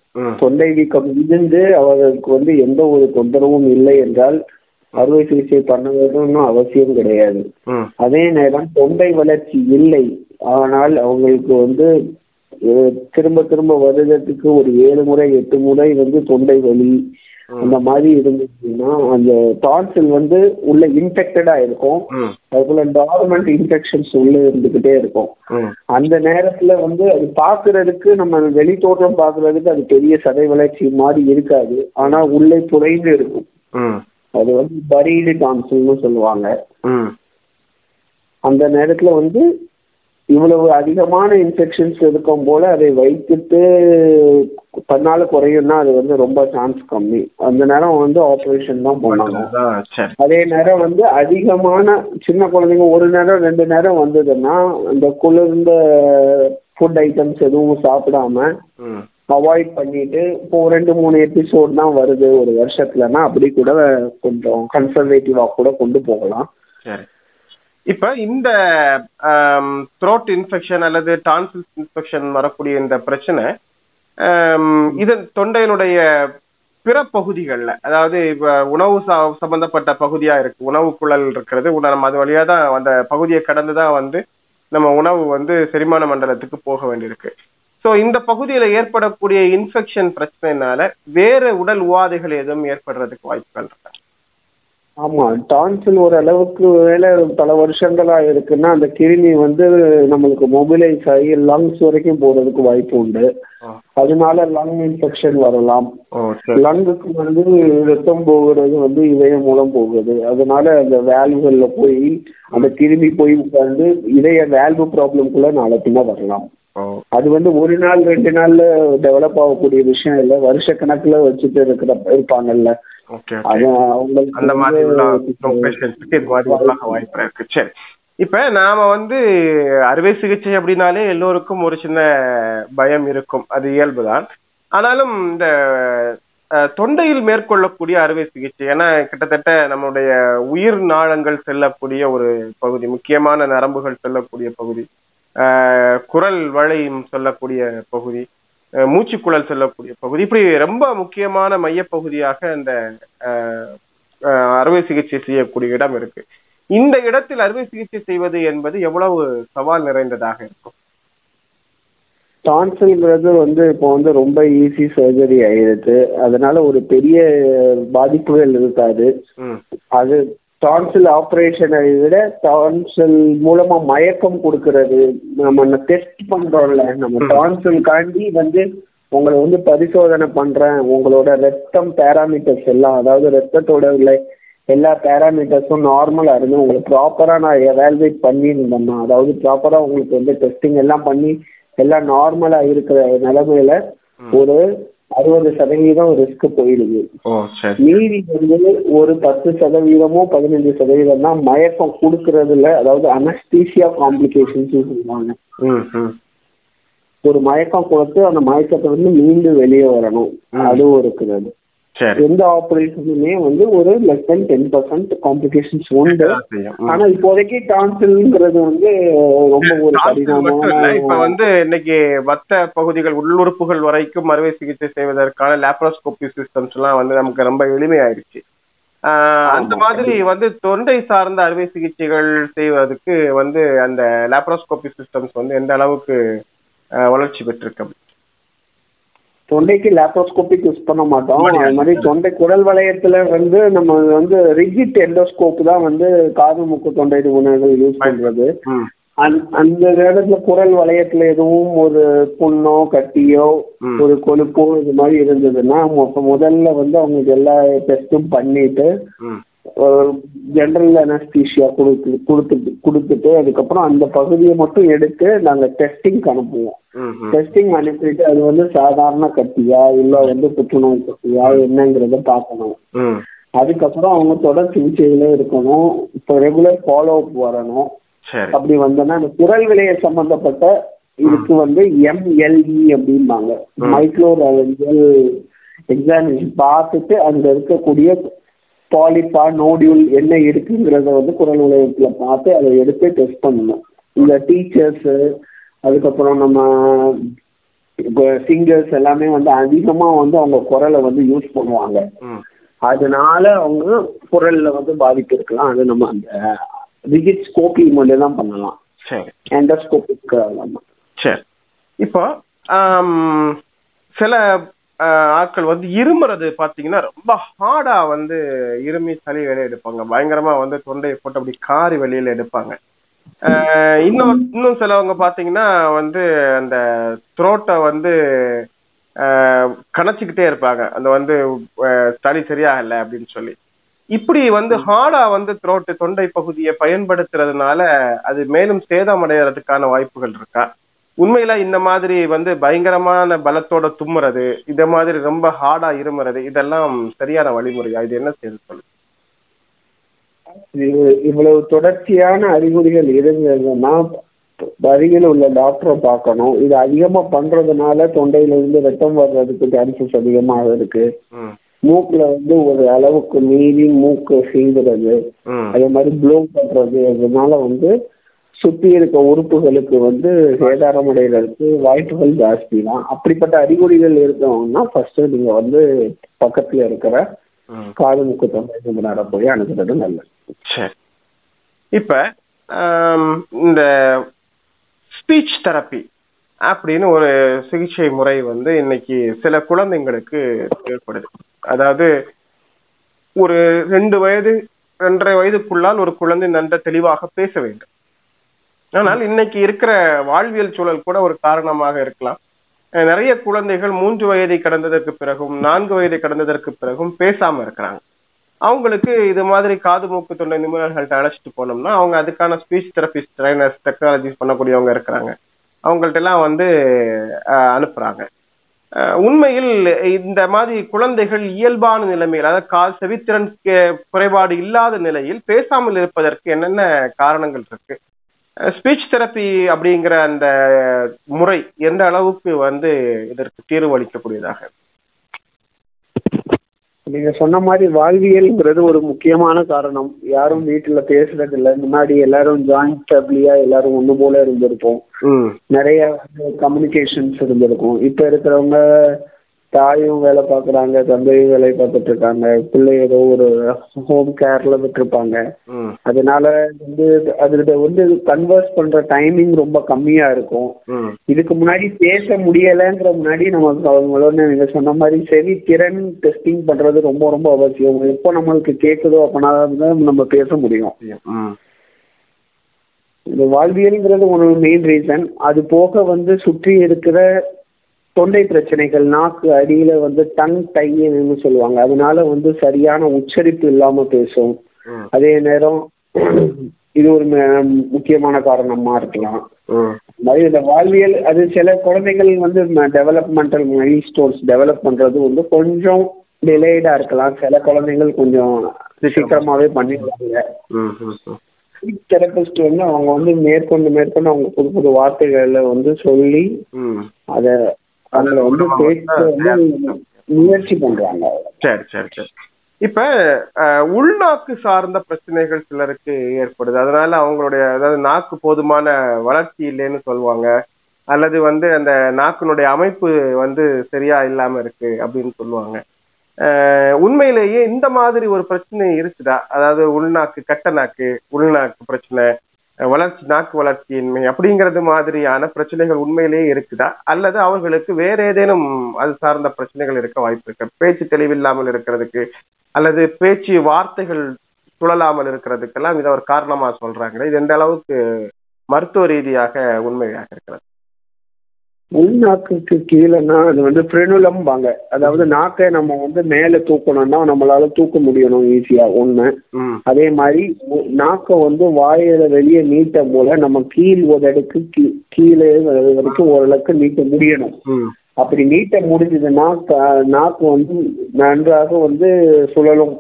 தொண்டை வீக்கம் இருந்து அவர்களுக்கு வந்து எந்த ஒரு தொந்தரவும் இல்லை என்றால் அறுவை சிகிச்சை பண்ண வேண்டும்னு அவசியம் கிடையாது. அதே நேரம் தொண்டை வளர்ச்சி இல்லை. ஆனால் அவங்களுக்கு வந்து திரும்ப திரும்ப வருடத்துக்கு ஒரு ஏழு முறை எட்டு முறை வந்து தொண்டை வலி அந்த மாதிரி இருந்துச்சுன்னா அந்த டான்சில் வந்து உள்ள இன்ஃபெக்டடா இருக்கும். அதுக்குள்ள டார்மெண்ட் இன்ஃபெக்ஷன்ஸ் உள்ள இருந்துகிட்டே இருக்கும். அந்த நேரத்துல வந்து அது பாக்குறதுக்கு நம்ம வெளி தோற்றம் பாக்குறதுக்கு அது பெரிய சதை வளர்ச்சி மாதிரி இருக்காது. ஆனா உள்ளே புதைந்து இருக்கும். அது வந்து பரீடு டான்சில்னு சொல்லுவாங்க. அந்த நேரத்துல வந்து இவ்வளவு அதிகமான இன்ஃபெக்ஷன்ஸ் இருக்கும் போல அதை வைத்துட்டு தன்னால குறையும்னா அது வந்து ரொம்ப சான்ஸ் கம்மி. அந்த நேரம் வந்து ஆப்ரேஷன் தான் சரி. அதே நேரம் வந்து அதிகமான சின்ன குழந்தைங்க ஒரு நேரம் ரெண்டு நேரம் வந்ததுன்னா இந்த குளிர்ந்த ஃபுட் ஐட்டம்ஸ் எதுவும் சாப்பிடாம அவாய்ட் பண்ணிட்டு இப்போ ரெண்டு மூணு எபிசோட் தான் வருது ஒரு வருஷத்துலன்னா அப்படி கூட கொஞ்சம் கன்சர்வேட்டிவா கூட கொண்டு போகலாம். இப்ப இந்த த்ரோட் இன்ஃபெக்ஷன் அல்லது டான்சில் இன்ஃபெக்ஷன் வரக்கூடிய இந்த பிரச்சனை ஆம், இதன் தொண்டையினுடைய பிற பகுதிகளில் அதாவது இப்போ உணவு ச- சம்பந்தப்பட்ட பகுதியா இருக்கு உணவு குழல் இருக்கிறது நம்ம அது வழியா தான் அந்த பகுதியை கடந்து தான் வந்து நம்ம உணவு வந்து செரிமான மண்டலத்துக்கு போக வேண்டியிருக்கு. ஸோ இந்த பகுதியில ஏற்படக்கூடிய இன்ஃபெக்ஷன் பிரச்சனைனால வேறு உடல் உபாதைகள் எதுவும் ஏற்படுறதுக்கு வாய்ப்புகள் இருக்கா? ஆமா டான்சில் ஒரு அளவுக்கு வேலை பல வருஷங்களா இருக்குன்னா அந்த கிருமி வந்து நம்மளுக்கு மொபிலைஸ் ஆகி லங்ஸ் வரைக்கும் போறதுக்கு வாய்ப்பு உண்டு. அதனால லங் இன்ஃபெக்ஷன் வரலாம். லங்குக்கு வந்து ரத்தம் போகிறது வந்து இதயம் மூலம் போகுது. அதனால அந்த வேல்வுகள்ல போய் அந்த கிருமி போய் உட்கார்ந்து இதய வேல்வு ப்ராப்ளம்குள்ள நாளை பின்ன வரலாம். அது வந்து ஒரு நாள் ரெண்டு நாள்ல டெவலப் ஆகக்கூடிய விஷயம் இல்லை. வருஷ கணக்குல வச்சுட்டு இருக்கிற இருப்பாங்கல்ல. அந்த மாதிரி உள்ள வாய்ப்பு இருக்கு. சரி. இப்ப நாம வந்து அறுவை சிகிச்சை அப்படின்னாலே எல்லோருக்கும் ஒரு சின்ன பயம் இருக்கும். அது இயல்புதான். ஆனாலும் இந்த தொண்டையில் மேற்கொள்ளக்கூடிய அறுவை சிகிச்சை ஏன்னா கிட்டத்தட்ட நம்மளுடைய உயிர் நாளங்கள் செல்லக்கூடிய ஒரு பகுதி முக்கியமான நரம்புகள் செல்லக்கூடிய பகுதி குரல் வளையும் சொல்லக்கூடிய பகுதி மூச்சுக்குழல் செல்லக்கூடிய பகுதி. இப்படி ரொம்ப முக்கியமான மையப்பகுதியாக இந்த அறுவை சிகிச்சை செய்யக்கூடிய இடம் இருக்கு. இந்த இடத்தில் அறுவை சிகிச்சை செய்வது என்பது எவ்வளவு சவால் நிறைந்ததாக இருக்கும்? டான்சில்ங்கிறது வந்து இப்போ வந்து ரொம்ப ஈஸி சர்ஜரி ஆயிடுது அதனால ஒரு பெரிய பாதிப்புகள் இருக்காது. அது டான்சில் ஆப்ரேஷனை விட டான்சில் மூலமா மயக்கம் கொடுக்கறது. நம்ம டெஸ்ட் பண்றோம்ல நம்ம டான்சில் காண்டி வந்து உங்களை வந்து பரிசோதனை பண்றேன். உங்களோட ரத்தம் பேராமீட்டர்ஸ் எல்லாம் அதாவது ரத்தத்தோட உள்ள எல்லா பேராமீட்டர்ஸும் நார்மலா இருந்து உங்களை ப்ராப்பரா நான் எவால்வேட் பண்ணியிருந்தேன்னா அதாவது ப்ராப்பரா உங்களுக்கு வந்து டெஸ்டிங் எல்லாம் பண்ணி எல்லாம் நார்மலா இருக்கிற நிலைமையில ஒரு அறுபது சதவீதம் ரிஸ்க் போயிடுது. மீதி வந்து ஒரு பத்து சதவீதமோ பதினஞ்சு சதவீதம் தான் மயக்கம் கொடுக்கறதுல அதாவது அனஸ்தீசியா காம்ப்ளிகேஷன்ஸ் சொல்லுவாங்க. ஒரு மயக்கம் கொடுத்து அந்த மயக்கத்தை வந்து மீண்டும் வெளியே வரணும். அதுவும் இருக்குது. எந்த ஆபரேஷனுமே வந்து ஒரு less than ten percent complications உண்டு. ஆனா இப்போதைக்கு டான்சில்ங்கிறது வந்து ரொம்ப ஒரு இல்ல. இப்ப கடினமான வந்து இன்னைக்கு மத்த பகுதிகள் உள்ளுறுப்புகள் வரைக்கும் அறுவை சிகிச்சை செய்வதற்கான லேப்ரோஸ்கோபி சிஸ்டம்ஸ் எல்லாம் வந்து நமக்கு ரொம்ப எளிமையாயிருச்சு. அந்த. மாதிரி வந்து தொண்டை சார்ந்த அறுவை சிகிச்சைகள் செய்வதற்கு வந்து அந்த லேப்ரோஸ்கோபி சிஸ்டம்ஸ் வந்து எந்த அளவுக்கு வளர்ச்சி பெற்றிருக்கு தொண்டைக்கு லேப்ரோஸ்கோபிக் யூஸ் பண்ண மாட்டோம். அது மாதிரி தொண்டை குடல் வளையத்துல வந்து நம்ம வந்து ரிஜிட் எண்டோஸ்கோப் தான் வந்து காது மூக்கு தொண்டை நிபுணர்கள் யூஸ் பண்றது. ம் அந்த- நேரத்துல குரல் வளையத்துல எதுவும் ஒரு புண்ணோ கட்டியோ. ஒரு கொழுப்போ இது மாதிரி இருந்ததுன்னா முதல்ல வந்து அவங்களுக்கு எல்லா டெஸ்ட்டும் பண்ணிட்டு ஜென்ரல் அனஸ்தீஷியா கொடுத்து கொடுத்துட்டு கொடுத்துட்டு அதுக்கப்புறம் அந்த பகுதியை மட்டும் எடுத்து நாங்க டெஸ்டிங் அனுப்புவோம். டெஸ்டிங் அனுப்பிட்டு அது வந்து சாதாரண கட்டியா இல்ல வந்து புற்றுநோய் கட்டியா என்னங்கிறத பார்க்கணும். ம். அதுக்கப்புறம் அவங்க தொடர் சிகிச்சையில இருக்கணும். இப்போ ரெகுலர் ஃபாலோ அப் வரணும் அப்படி வந்தோன்னா அந்த குரல் விலைய சம்பந்தப்பட்ட இதுக்கு வந்து எம்எல்இ அப்படிம்பாங்க. மைக்ரோ எக்ஸாமினேஷன் பார்த்துட்டு அங்க இருக்கக்கூடிய பாலிப்பா நோடியூல் என்ன இருக்குங்கிறத வந்து குரல் நிலையத்துல பார்த்து அதை எடுத்து டெஸ்ட் பண்ணணும். இந்த டீச்சர்ஸ் அதுக்கப்புறம் நம்ம இப்போ சிங்கர்ஸ் எல்லாமே வந்து அதிகமா வந்து அவங்க குரலை வந்து யூஸ் பண்ணுவாங்க. அதனால அவங்க குரல்ல வந்து பாதிப்பு இருக்கலாம் அது நம்ம அந்த ரிஜிட் ஸ்கோப்பிங் மட்டும் தான் பண்ணலாம். சரி. எண்டோஸ்கோபிக் சரி. இப்போ சில ஆட்கள் வந்து இருமுறது பாத்தீங்கன்னா ரொம்ப ஹார்டா வந்து இருமி சளி வெளியே எடுப்பாங்க. பயங்கரமா வந்து தொண்டையை போட்டு அப்படி காரி வெளியில எடுப்பாங்க. இன்னும் இன்னும் சிலவங்க பாத்தீங்கன்னா வந்து அந்த த்ரோட்டை வந்து கணச்சுக்கிட்டே இருப்பாங்க. அந்த வந்து சளி சரியாகல அப்படின்னு சொல்லி. இப்படி வந்து ஹார்டா வந்து த்ரோட்டு தொண்டை பகுதியை பயன்படுத்துறதுனால அது மேலும் சேதமடைகிறதுக்கான வாய்ப்புகள் இருக்கா? உண்மையில இந்த மாதிரி வந்து பயங்கரமான பலத்தோட தும்முறது இந்த மாதிரி ரொம்ப ஹார்டா இருமுறது இதெல்லாம் சரியான வழிமுறையா? இது என்ன செய்யுது சொல்லு இது- இவ்வளவு தொடர்ச்சியான அறிகுறிகள் இருந்ததுன்னா அருகில் உள்ள டாக்டரை பார்க்கணும். இது அதிகமா பண்றதுனால தொண்டையில இருந்து ரத்தம் வர்றதுக்கு சான்சஸ் அதிகமாக இருக்கு. மூக்குல வந்து ஒரு அளவுக்கு மீறி மூக்கு சீங்குறது அதே மாதிரி ப்ளோ பண்றது அதனால வந்து சுத்தி இருக்க உறுப்புகளுக்கு வந்து சேதாரம் அடைகிறதுக்கு வாய்ப்புகள் ஜாஸ்தி தான் அப்படிப்பட்ட அறிகுறிகள் இருக்கணும்னா ஃபர்ஸ்ட் நீங்க வந்து பக்கத்துல இருக்கிற காது மூக்கு தொண்டை நிபுணரை போய் அணுகிறது நல்லது. சரி. இப்ப இந்த ஸ்பீச் தெரப்பி அப்படின்னு ஒரு சிகிச்சை முறை வந்து இன்னைக்கு சில குழந்தைங்களுக்கு ஏற்படுது. அதாவது ஒரு ரெண்டு வயது ரெண்டரை வயதுக்குள்ளால் ஒரு குழந்தை நன்ற தெளிவாக பேச வேண்டும். ஆனால் இன்னைக்கு இருக்கிற வாழ்வியல் சூழல் கூட ஒரு காரணமாக இருக்கலாம். நிறைய குழந்தைகள் மூன்று வயதை கடந்ததற்கு பிறகும் நான்கு வயதை கடந்ததற்கு பிறகும் பேசாம இருக்கிறாங்க. அவங்களுக்கு இது மாதிரி காது மூக்கு தொண்டை நிபுணர்கள்ட்ட அழைச்சிட்டு போனோம்னா அவங்க அதுக்கான ஸ்பீச் தெரபிஸ்ட் ட்ரைனர்ஸ் டெக்னாலஜிஸ் பண்ணக்கூடியவங்க இருக்கிறாங்க. அவங்கள்ட்ட எல்லாம் வந்து அனுப்புறாங்க. உண்மையில் இந்த மாதிரி குழந்தைகள் இயல்பான நிலைமையில் அதாவது கால் செவித்திறன் குறைபாடு இல்லாத நிலையில் பேசாமல் இருப்பதற்கு என்னென்ன காரணங்கள் இருக்கு? ஸ்பீச் தெரப்பி அப்படிங்கிற அந்த முறை எந்த அளவுக்கு வந்து இதற்கு தீர்வு அளிக்கக்கூடியதாக? நீங்க சொன்ன மாதிரி வாழ்வியல்ங்கிறது ஒரு முக்கியமான காரணம். யாரும் வீட்டுல பேசுறது இல்ல முன்னாடி எல்லாரும் ஜாயிண்ட் ஃபேமிலியா எல்லாரும் ஒண்ணு போல இருந்திருப்போம். நிறைய கம்யூனிகேஷன்ஸ் இருந்திருக்கும். இப்ப இருக்கிறவங்க தாயும் வேலை பார்க்கறாங்க தந்தையும் வேலை பார்த்துட்டு இருக்காங்க. பிள்ளை ஏதோ ஒரு ஹோம் கேர்ல விட்டுருப்பாங்க. அதனால வந்து அதுல வந்து கன்வர்ஸ் பண்ற டைமிங் ரொம்ப கம்மியா இருக்கும். இதுக்கு முன்னாடி பேச முடியலைங்கிற முன்னாடி நமக்கு அவங்களோட நீங்க சொன்ன மாதிரி செவி திறன் டெஸ்டிங் பண்றது ரொம்ப ரொம்ப அவசியம். எப்போ நம்மளுக்கு கேட்குதோ அப்பனா தான் நம்ம பேச முடியும். இந்த வாழ்வியல்ங்கிறது ஒரு மெயின் ரீசன் அது போக வந்து சுற்றி இருக்கிற தொண்டை பிரச்சனைகள் நாக்கு அடியில வந்து டங் டைன்னு சொல்லுவாங்க. அதனால வந்து சரியான உச்சரிப்பு இல்லாம பேசும். அதே நேரம் இது ஒரு முக்கியமான காரணமா இருக்கலாம். மாதிரி இந்த வாழ்வியல் அது சில குழந்தைகள் வந்து டெவலப்மெண்டல் மைல் ஸ்டோன்ஸ் டெவலப் பண்றது வந்து கொஞ்சம் டிலேடா இருக்கலாம். சில குழந்தைகள் கொஞ்சம் சீக்கிரமாவே பண்ணிடுவாங்க. தெரபிஸ்ட் வந்து அவங்க வந்து மேற்கொண்டு மேற்கொண்டு அவங்க புது புது வார்த்தைகளை வந்து சொல்லி அத அதுல வந்து முயற்சி பண்றாங்க. சரி சரி சரி. இப்ப உள்நாக்கு சார்ந்த பிரச்சனைகள் சிலருக்கு ஏற்படுது. அதனால அவங்களுடைய அதாவது நாக்கு போதுமான வளர்ச்சி இல்லைன்னு சொல்லுவாங்க அல்லது வந்து அந்த நாக்கினுடைய அமைப்பு வந்து சரியா இல்லாம இருக்கு அப்படின்னு சொல்லுவாங்க. உண்மையிலேயே இந்த மாதிரி ஒரு பிரச்சனை இருக்குதா? அதாவது உள்நாக்கு கட்ட நாக்கு உள்நாக்கு பிரச்சனை வளர்ச்சி நாக்கு வளர்ச்சியின்மை அப்படிங்கிறது மாதிரியான பிரச்சனைகள் உண்மையிலேயே இருக்குதா? அல்லது அவர்களுக்கு வேற ஏதேனும் அது சார்ந்த பிரச்சனைகள் இருக்க வாய்ப்பு இருக்கு? பேச்சு தெளிவில்லாமல் இருக்கிறதுக்கு அல்லது பேச்சு வார்த்தைகள் சுழலாமல் இருக்கிறதுக்கெல்லாம் இதை ஒரு காரணமா சொல்றாங்க. இது எந்த அளவுக்கு மருத்துவ ரீதியாக உண்மையாக இருக்கிறது? உள்நாக்குக்கு கீழேன்னா அது வந்து ஃப்ரெனுலம்பாங்க அதாவது நாக்கை நம்ம வந்து மேலே தூக்கணும்னா நம்மளால தூக்க முடியணும் ஈஸியா ம். அதே மாதிரி நாக்கை வந்து வாயில வெளியே நீட்ட போல நம்ம கீழ் உதடுக்கு கீழே வர வரைக்கும் ஓரளவுக்கு நீட்ட முடியணும். அப்படி நீட்ட முடிஞ்சதுன்னா நாக்கு வந்து நன்றாக வந்து சுழலும்.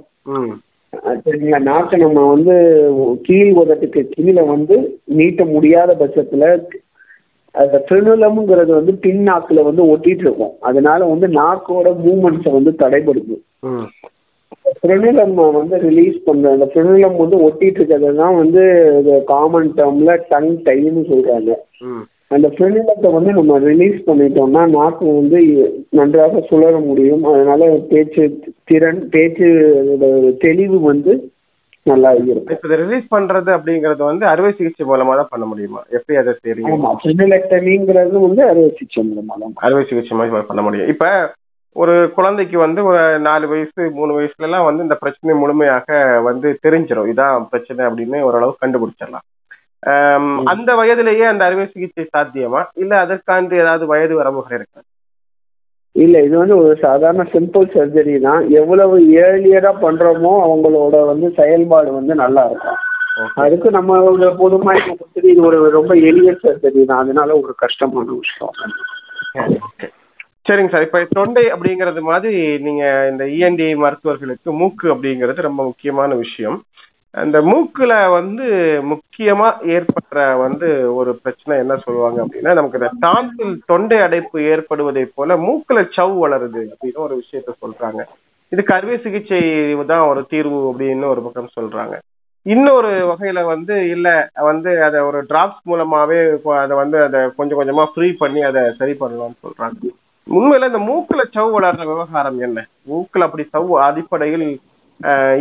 சரிங்களா? நாக்கை நம்ம வந்து கீழ் உதட்டுக்கு கீழே வந்து நீட்ட முடியாத பட்சத்துல அந்த ஃப்ரெனுலம்ங்கிறது வந்து பின் நாக்குல வந்து ஒட்டிட்டு இருக்கும். அதனால வந்து நாக்கோட மூமெண்ட்ஸை வந்து தடைப்படுது ம். ஃப்ரெனுலம் வந்து ரிலீஸ் பண்ற அந்த ஃப்ரெனுலம் வந்து ஒட்டிட்டு இருக்கிறது தான் வந்து காமன் டேர்ம்ல டங் டைன்னு சொல்றாங்க. அந்த ஃப்ரெனிலத்தை வந்து நம்ம ரிலீஸ் பண்ணிட்டோம்னா நாக்கு வந்து நன்றாக சுழற முடியும். அதனால பேச்சு திறன் பேச்சு தெளிவு வந்து நல்லா இருக்கும். இப்ப ரிலீஸ் பண்றது அப்படிங்கறது வந்து அறுவை சிகிச்சை மூலமா தான் பண்ண முடியுமா? எப்படி அதை தெரியும் ஆமா வந்து அறுவை சிகிச்சை மூலமா தான் அறுவை சிகிச்சை மாதிரி பண்ண முடியும். இப்ப ஒரு குழந்தைக்கு வந்து ஒரு நாலு வயசு மூணு வயசுல எல்லாம் வந்து இந்த பிரச்சனை முழுமையாக வந்து தெரிஞ்சிடும் இதான் பிரச்சனை அப்படின்னு ஓரளவு கண்டுபிடிச்சிடலாம். அந்த வயதிலேயே அந்த அறுவை சிகிச்சை சாத்தியமா? இல்ல அதற்காண்டு ஏதாவது வயது வரம்புகள் இருக்கு? இல்ல இது வந்து ஒரு சாதாரண சிம்பிள் சர்ஜரி தான். எவ்வளவு ஏர்லியரா பண்றோமோ அவங்களோட வந்து செயல்பாடு வந்து நல்லா இருக்கும். அதுக்கு நம்ம ஒரு பொதுமாய் கொடுத்துட்டு இது ஒரு ரொம்ப எளிய சர்ஜரி தான். அதனால ஒரு கஷ்டமான விஷயம். சரிங்க சார். இப்ப தொண்டை அப்படிங்கறது மாதிரி நீங்க இந்த இஎன்டி மருத்துவர்களுக்கு மூக்கு அப்படிங்கிறது ரொம்ப முக்கியமான விஷயம். அந்த மூக்குல வந்து முக்கியமா ஏற்படுற வந்து ஒரு பிரச்சனை என்ன சொல்லுவாங்க அப்படின்னா நமக்கு இந்த டான்சில் தொண்டை அடைப்பு ஏற்படுவதை போல மூக்குல சவ் வளருது அப்படின்னு ஒரு விஷயத்த சொல்றாங்க. இது கருவி சிகிச்சை தான் ஒரு தீர்வு அப்படின்னு ஒரு பக்கம் சொல்றாங்க. இன்னொரு வகையில வந்து இல்ல வந்து அதை ஒரு டிராப்ஸ் மூலமாவே அதை வந்து அதை கொஞ்சம் கொஞ்சமா ஃப்ரீ பண்ணி அதை சரி பண்ணலாம்னு சொல்றாங்க. உண்மையில இந்த மூக்குல சவ் வளர்ற விவகாரம் என்ன? மூக்குல அப்படி சவ் அடிப்படையில்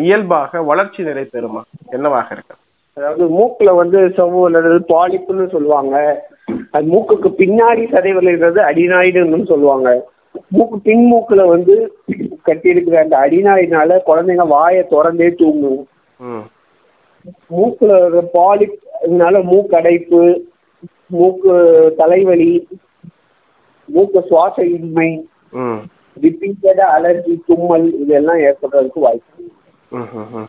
இயல்பாக வளர்ச்சி நிலை பெறுமா? என்னவாக இருக்கு? அதாவது மூக்குல வந்து சமூக பாலிப்புன்னு சொல்லுவாங்க. அது மூக்குக்கு பின்னாடி சதை விளைகிறது அடிநாய்டுன்னு சொல்லுவாங்க. மூக்கு பின் மூக்குல வந்து கட்டியிருக்கிற அந்த அடிநாயினால குழந்தைங்க வாயை திறந்தே தூங்கும். மூக்குல பாலிப் இதனால மூக்கடைப்பு மூக்கு தலைவலி மூக்கு சுவாச இன்மை ரிப்பீட்டடா அலர்ஜி தும்மல் இதெல்லாம் ஏற்படுறதுக்கு வாய்ப்பு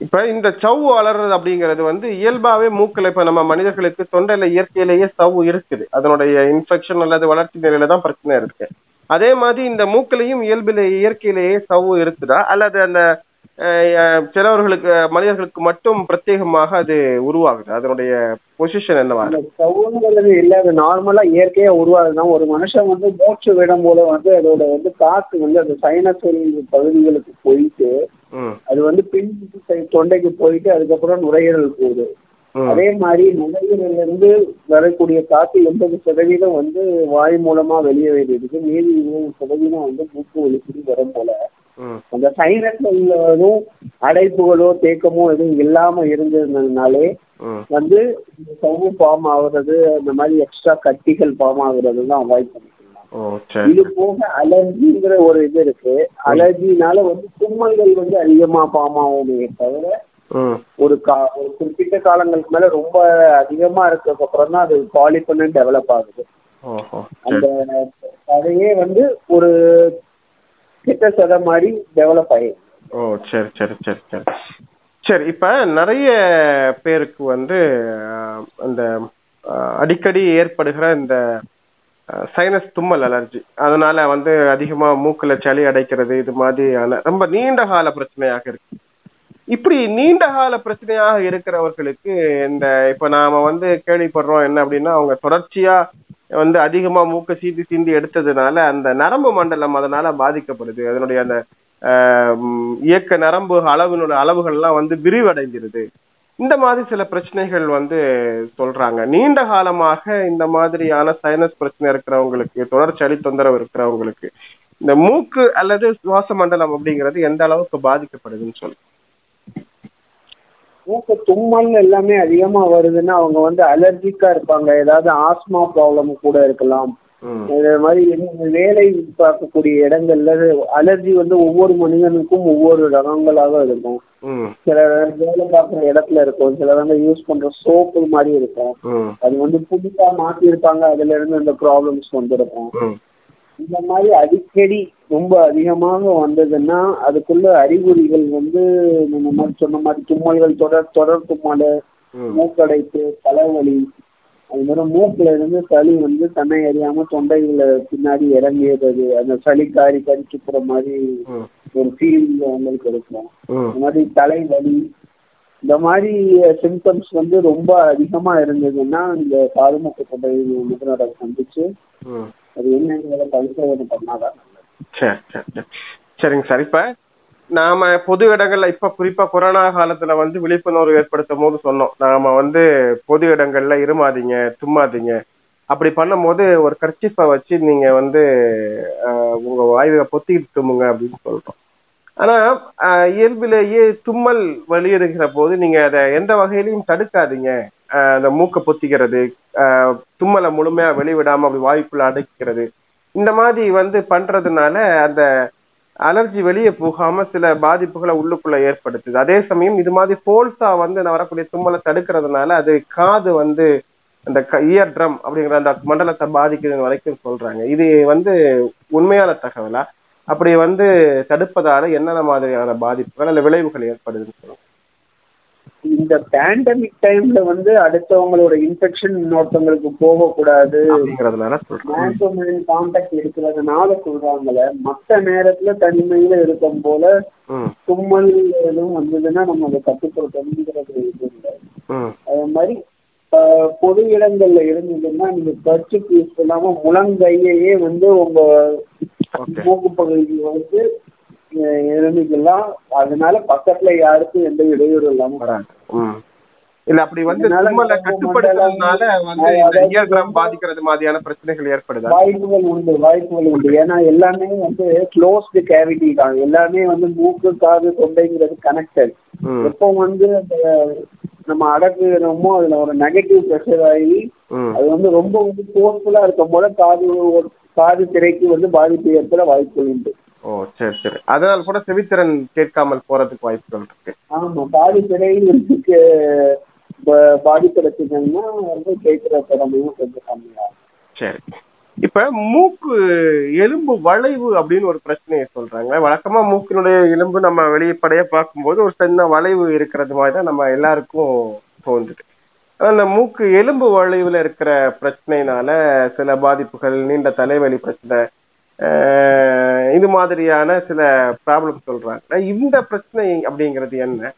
இப்ப இந்த சவ் வளர்றது அப்படிங்கிறது வந்து இயல்பாவே மூக்கல இப்ப நம்ம மனிதர்களுக்கு தொண்டையில இயற்கையிலேயே சவ் இருக்குது. அதனுடைய இன்ஃபெக்ஷன் அல்லது வளர்ச்சி நிலையில தான் பிரச்சனை இருக்கு. அதே மாதிரி இந்த மூக்கிலையும் இயல்பில இயற்கையிலேயே சவ் இருக்குதா? அல்லது அந்த சிலவர்களுக்கு மனிதர்களுக்கு மட்டும் பிரத்யேகமாக அது உருவாகுது. அதனுடைய பொசிஷன் என்னவா சவுங்கிறது இல்லை அது நார்மலா இயற்கையா உருவாகுதுதான் ஒரு மனுஷன் வந்து மூச்சு விடும் போது வந்து அதோட வந்து காற்று வந்து அந்த சைனசல் பகுதிகளுக்கு போயிட்டு அது வந்து பின் தொண்டைக்கு போயிட்டு அதுக்கப்புறம் நுரையீரல் போகுது. அதே மாதிரி நுரையீரல்ல இருந்து வரக்கூடிய காற்று எண்பது சதவீதம் வந்து வாய் மூலமா வெளியே வருது. மீதி இருபது சதவீதம் வந்து மூக்கு ஒலிப்படி வரும் போல அந்த உள்ளதும் அடைப்புகளோ தேக்கமோ எதுவும் இல்லாம இருந்ததுனாலே வந்து சவ்வு ஃபார்ம் ஆகுறது அந்த மாதிரி எக்ஸ்ட்ரா கட்டிகள் ஃபார்ம் ஆகுறது தான் அவாய்ட் பண்ணிக்கலாம். இது போக அலர்ஜிங்கிற ஒரு இது இருக்கு. அலர்ஜினால வந்து தும்மல்கள் வந்து அதிகமா ஃபார்ம் ஆகுமே தவிர ஒரு கா ஒரு குறிப்பிட்ட காலங்களுக்கு மேல ரொம்ப அதிகமா இருக்கிறதுக்கு அப்புறம் தான் அது பாலிபன்னு டெவலப் ஆகுது. அந்த அதையே வந்து ஒரு கிட்ட மாதிரி டெவலப் ஆயிடும் ஓ சரி சரி சரி சரி. சரி இப்ப நிறைய பேருக்கு வந்து அந்த அடிக்கடி ஏற்படுகிற இந்த சைனஸ் தும்மல் அலர்ஜி அதனால வந்து அதிகமா மூக்குல சளி அடைக்கிறது இது மாதிரியான ரொம்ப நீண்ட கால பிரச்சனையாக இருக்கு. இப்படி நீண்ட கால பிரச்சனையாக இருக்கிறவர்களுக்கு இந்த இப்ப நாம வந்து கேள்விப்படுறோம் என்ன அப்படின்னா அவங்க தொடர்ச்சியா வந்து அதிகமா மூக்க சீந்தி சீந்தி எடுத்ததுனால அந்த நரம்பு மண்டலம் அதனால பாதிக்கப்படுது. அதனுடைய அந்த இயக்க நரம்பு அளவினுடைய அளவுகள்லாம் வந்து விரிவடைந்திருது. இந்த மாதிரி சில பிரச்சனைகள் வந்து சொல்றாங்க. நீண்ட காலமாக இந்த மாதிரியான சைனஸ் பிரச்சனை இருக்கிறவங்களுக்கு தொடர் சளி தொந்தரவு இருக்கிறவங்களுக்கு இந்த மூக்கு அல்லது சுவாச மண்டலம் அப்படிங்கிறது எந்த அளவுக்கு பாதிக்கப்படுதுன்னு சொல்லி மூக்கு தும்மல் எல்லாமே அதிகமா வருதுன்னா அவங்க வந்து அலர்ஜிக்கா இருப்பாங்க. ஏதாவது ஆஸ்மா ப்ராப்ளம் கூட இருக்கலாம். இது மாதிரி வேலை பார்க்கக்கூடிய இடங்கள்ல அலர்ஜி வந்து ஒவ்வொரு மனிதனுக்கும் ஒவ்வொரு ரகங்களாக இருக்கும். சில வேலை பார்க்குற இடத்துல இருக்கும். சில வந்து யூஸ் பண்ற சோப்பு மாதிரி இருக்கும். அது வந்து புதுசா மாத்திருப்பாங்க. அதுல இருந்து இந்த ப்ராப்ளம்ஸ் வந்திருக்கும். இந்த மாதிரி அடிக்கடி ரொம்ப அதிகமாக வந்ததுன்னா அதுக்குள்ள அறிகுறிகள் வந்து நம்ம மாதிரி சொன்ன மாதிரி தும்மல்கள் தொடர் தொடர் தும்மல் மூக்கடைப்பு தலைவலி அது மாதிரி மூக்குல இருந்து சளி வந்து தன்னை அறியாம தொண்டையில பின்னாடி இறங்கியது. அந்த சளி காரி கடிச்சு போற மாதிரி ஒரு ஃபீல் உங்களுக்கு இருக்கும். இந்த மாதிரி தலைவலி இந்த மாதிரி சிம்டம்ஸ் வந்து ரொம்ப அதிகமா இருந்ததுன்னா இந்த காதுமூக்கு தொண்டை நிபுணரை சந்திச்சு அது என்னங்கிறத பரிசோதனை பண்ணாதான். சரி சரி சரிங்க சார். இப்ப நாம பொது இடங்கள்ல இப்ப குறிப்பா கொரோனா காலத்துல வந்து விழிப்புணர்வு ஏற்படுத்தும் போது சொன்னோம். நாம வந்து பொது இடங்கள்ல இருமாதீங்க தும்மாதீங்க. அப்படி பண்ணும்போது ஒரு கர்ச்சிப்பை வச்சு நீங்க வந்து உங்க வாயுவை பொத்திக்கிட்டு தும்முங்க அப்படின்னு சொல்றோம். ஆனா இயல்பிலேயே தும்மல் வெளியிடுகிற போது நீங்க அதை எந்த வகையிலையும் தடுக்காதீங்க. அந்த மூக்கை பொத்திக்கிறது தும்மலை முழுமையா வெளிவிடாம அப்படி வாய்க்குள்ள அடைக்கிறது. இந்த மாதிரி வந்து பண்றதுனால அந்த அலர்ஜி வெளியே போகாம சில பாதிப்புகளை உள்ளுக்குள்ள ஏற்படுத்துது. அதே சமயம் இது மாதிரி போல்ஸா வந்து நான் வரக்கூடிய தும்மலை தடுக்கிறதுனால அது காது வந்து அந்த இயர் ட்ரம் அப்படிங்கிற அந்த மண்டலத்தை பாதிக்குதுன்னு வரைக்கும் சொல்றாங்க. இது வந்து உண்மையான தகவலா? அப்படி வந்து தடுப்பதால என்னென்ன மாதிரியான பாதிப்புகள் அல்ல விளைவுகள் ஏற்படுதுன்னு சொல்லுங்க. இந்த பேண்டமிக் டைம்ல வந்து அடுத்தவங்களோட இன்ஃபெக்ஷன் இன்னொருத்தவங்களுக்கு போகக்கூடாது. கான்டாக்ட் இருக்கிறதுனால சொல்றாங்கல்ல மத்த நேரத்துல தனிமையில இருக்கும் போல தும்மல் எதுவும் வந்ததுன்னா நம்ம அதை கட்டுப்படுத்தணுங்கிறது இது இல்லை. அதே மாதிரி பொது இடங்கள்ல இருந்ததுன்னா நீங்க கர்ச்சிப் யூஸ் பண்ணாம முழங்கையையே வந்து உங்க மூக்கு பகுதிக்கு வந்து இருந்துக்கலாம் அதனால பக்கத்துல யாருக்கும் எந்த இடையூறு இல்லாம வராது ம் இல்ல அப்படி வந்து இதனால தும்மலை நம்ம கட்டுப்படுத்துறதுனால வந்து ட்ரம் பாதிக்கிறது மாதிரியான பிரச்சனைகள் ஏற்படுதா? வாய்ப்புகள் உண்டு வாய்ப்புகள் உண்டு. ஏன்னா எல்லாமே வந்து க்ளோஸ்டு கேவிட்டி தான். எல்லாமே வந்து மூக்கு காது தொண்டைங்கிறது கனெக்டட் எப்போ வந்து அந்த நம்ம அடக்குறோமோ அதுல ஒரு நெகட்டிவ் ப்ரெஷர் ஆகி அது வந்து ரொம்ப வந்து ஃபோர்ஸ்ஃபுல்லா இருக்கும் போல காது காது திரைக்கு வந்து பாதிப்பு ஏற்பட வாய்ப்புகள் உண்டு. ஓ சரி சரி. அதனால கூட செவித்திறன் கேட்காமல் போறதுக்கு வாய்ப்புகள் இருக்கு. ஆமா காது திரையில் வந்து கே- ப- பாதிப்படைச்சிங்கன்னா வந்து கேட்கிற திறமையும் கொஞ்சம் கம்மியாகும் சரி. இப்ப மூக்கு எலும்பு வளைவு அப்படின்னு ஒரு பிரச்சனையை சொல்றாங்க வழக்கமா மூக்கினுடைய எலும்பு நம்ம வெளிப்படையா பார்க்கும்போது ஒரு சின்ன வளைவு இருக்கிறது மாதிரி தான் நம்ம எல்லாருக்கும் தோன்றுது. அந்த மூக்கு எலும்பு வளைவுல இருக்கிற பிரச்சனையினால சில பாதிப்புகள் நீண்ட தலைவலி பிரச்சனை இது மாதிரியான சில ப்ராப்ளம் சொல்றாங்க. இந்த பிரச்சனை அப்படிங்கிறது என்ன?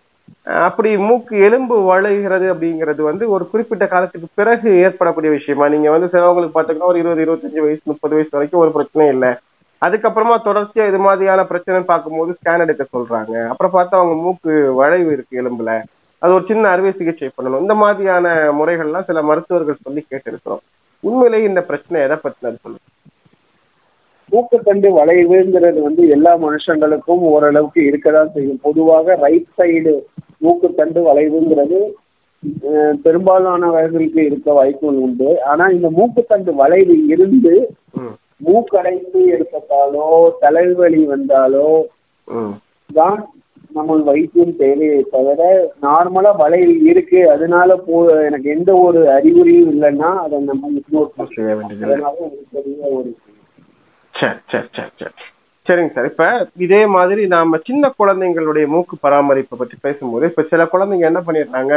அப்படி மூக்கு எலும்பு வளைகிறது அப்படிங்கிறது வந்து ஒரு குறிப்பிட்ட காலத்துக்கு பிறகு ஏற்படக்கூடிய விஷயமா? நீங்க வந்து சிலவங்களுக்கு பாத்தீங்கன்னா ஒரு இருபது இருபத்தஞ்சு வயசு முப்பது வயசு வரைக்கும் ஒரு பிரச்சனை இல்லை. அதுக்கப்புறமா தொடர்ச்சியா இது மாதிரியான பிரச்சனைன்னு பார்க்கும்போது ஸ்கேன் எடுக்க சொல்றாங்க. அப்புறம் பார்த்தா அவங்க மூக்கு வளைவு இருக்கு எலும்புல. அது ஒரு சின்ன அறுவை சிகிச்சை பண்ணணும். இந்த மாதிரியான முறைகள்லாம் சில மருத்துவர்கள் சொல்லி கேட்டிருக்கிறோம். உண்மையிலேயே இந்த பிரச்சனை எதை பத்தினது சொல்லுங்க. மூக்குத்தண்டு வளைவுங்கிறது வந்து எல்லா மனுஷங்களுக்கும் ஓரளவுக்கு இருக்கதான் செய்யும். பொதுவாக ரைட் சைடு மூக்குத்தண்டு வளைவுங்கிறது பெரும்பாலானவர்களுக்கு இருக்க வாய்ப்புகள் உண்டு. ஆனா இந்த மூக்குத்தண்டு வளைவு இருந்து மூக்கடைப்பு ஏற்பட்டாலோ தலைவலி வந்தாலோ தான் நம்ம வைத்தியம் தேவையை தவிர நார்மலா வளைவு இருக்கு. அதனால போ எனக்கு எந்த ஒரு அறிகுறியும் இல்லைன்னா அதை நம்ம இக்னோர் வேண்டியது அதனால ஒரு பெரிய ஒரு சரி சரி சரி சரி. சரிங்க சார். இப்ப இதே மாதிரி நாம சின்ன குழந்தைங்களுடைய மூக்கு பராமரிப்பை பத்தி பேசும்போது இப்ப சில குழந்தைங்க என்ன பண்ணிடுறாங்க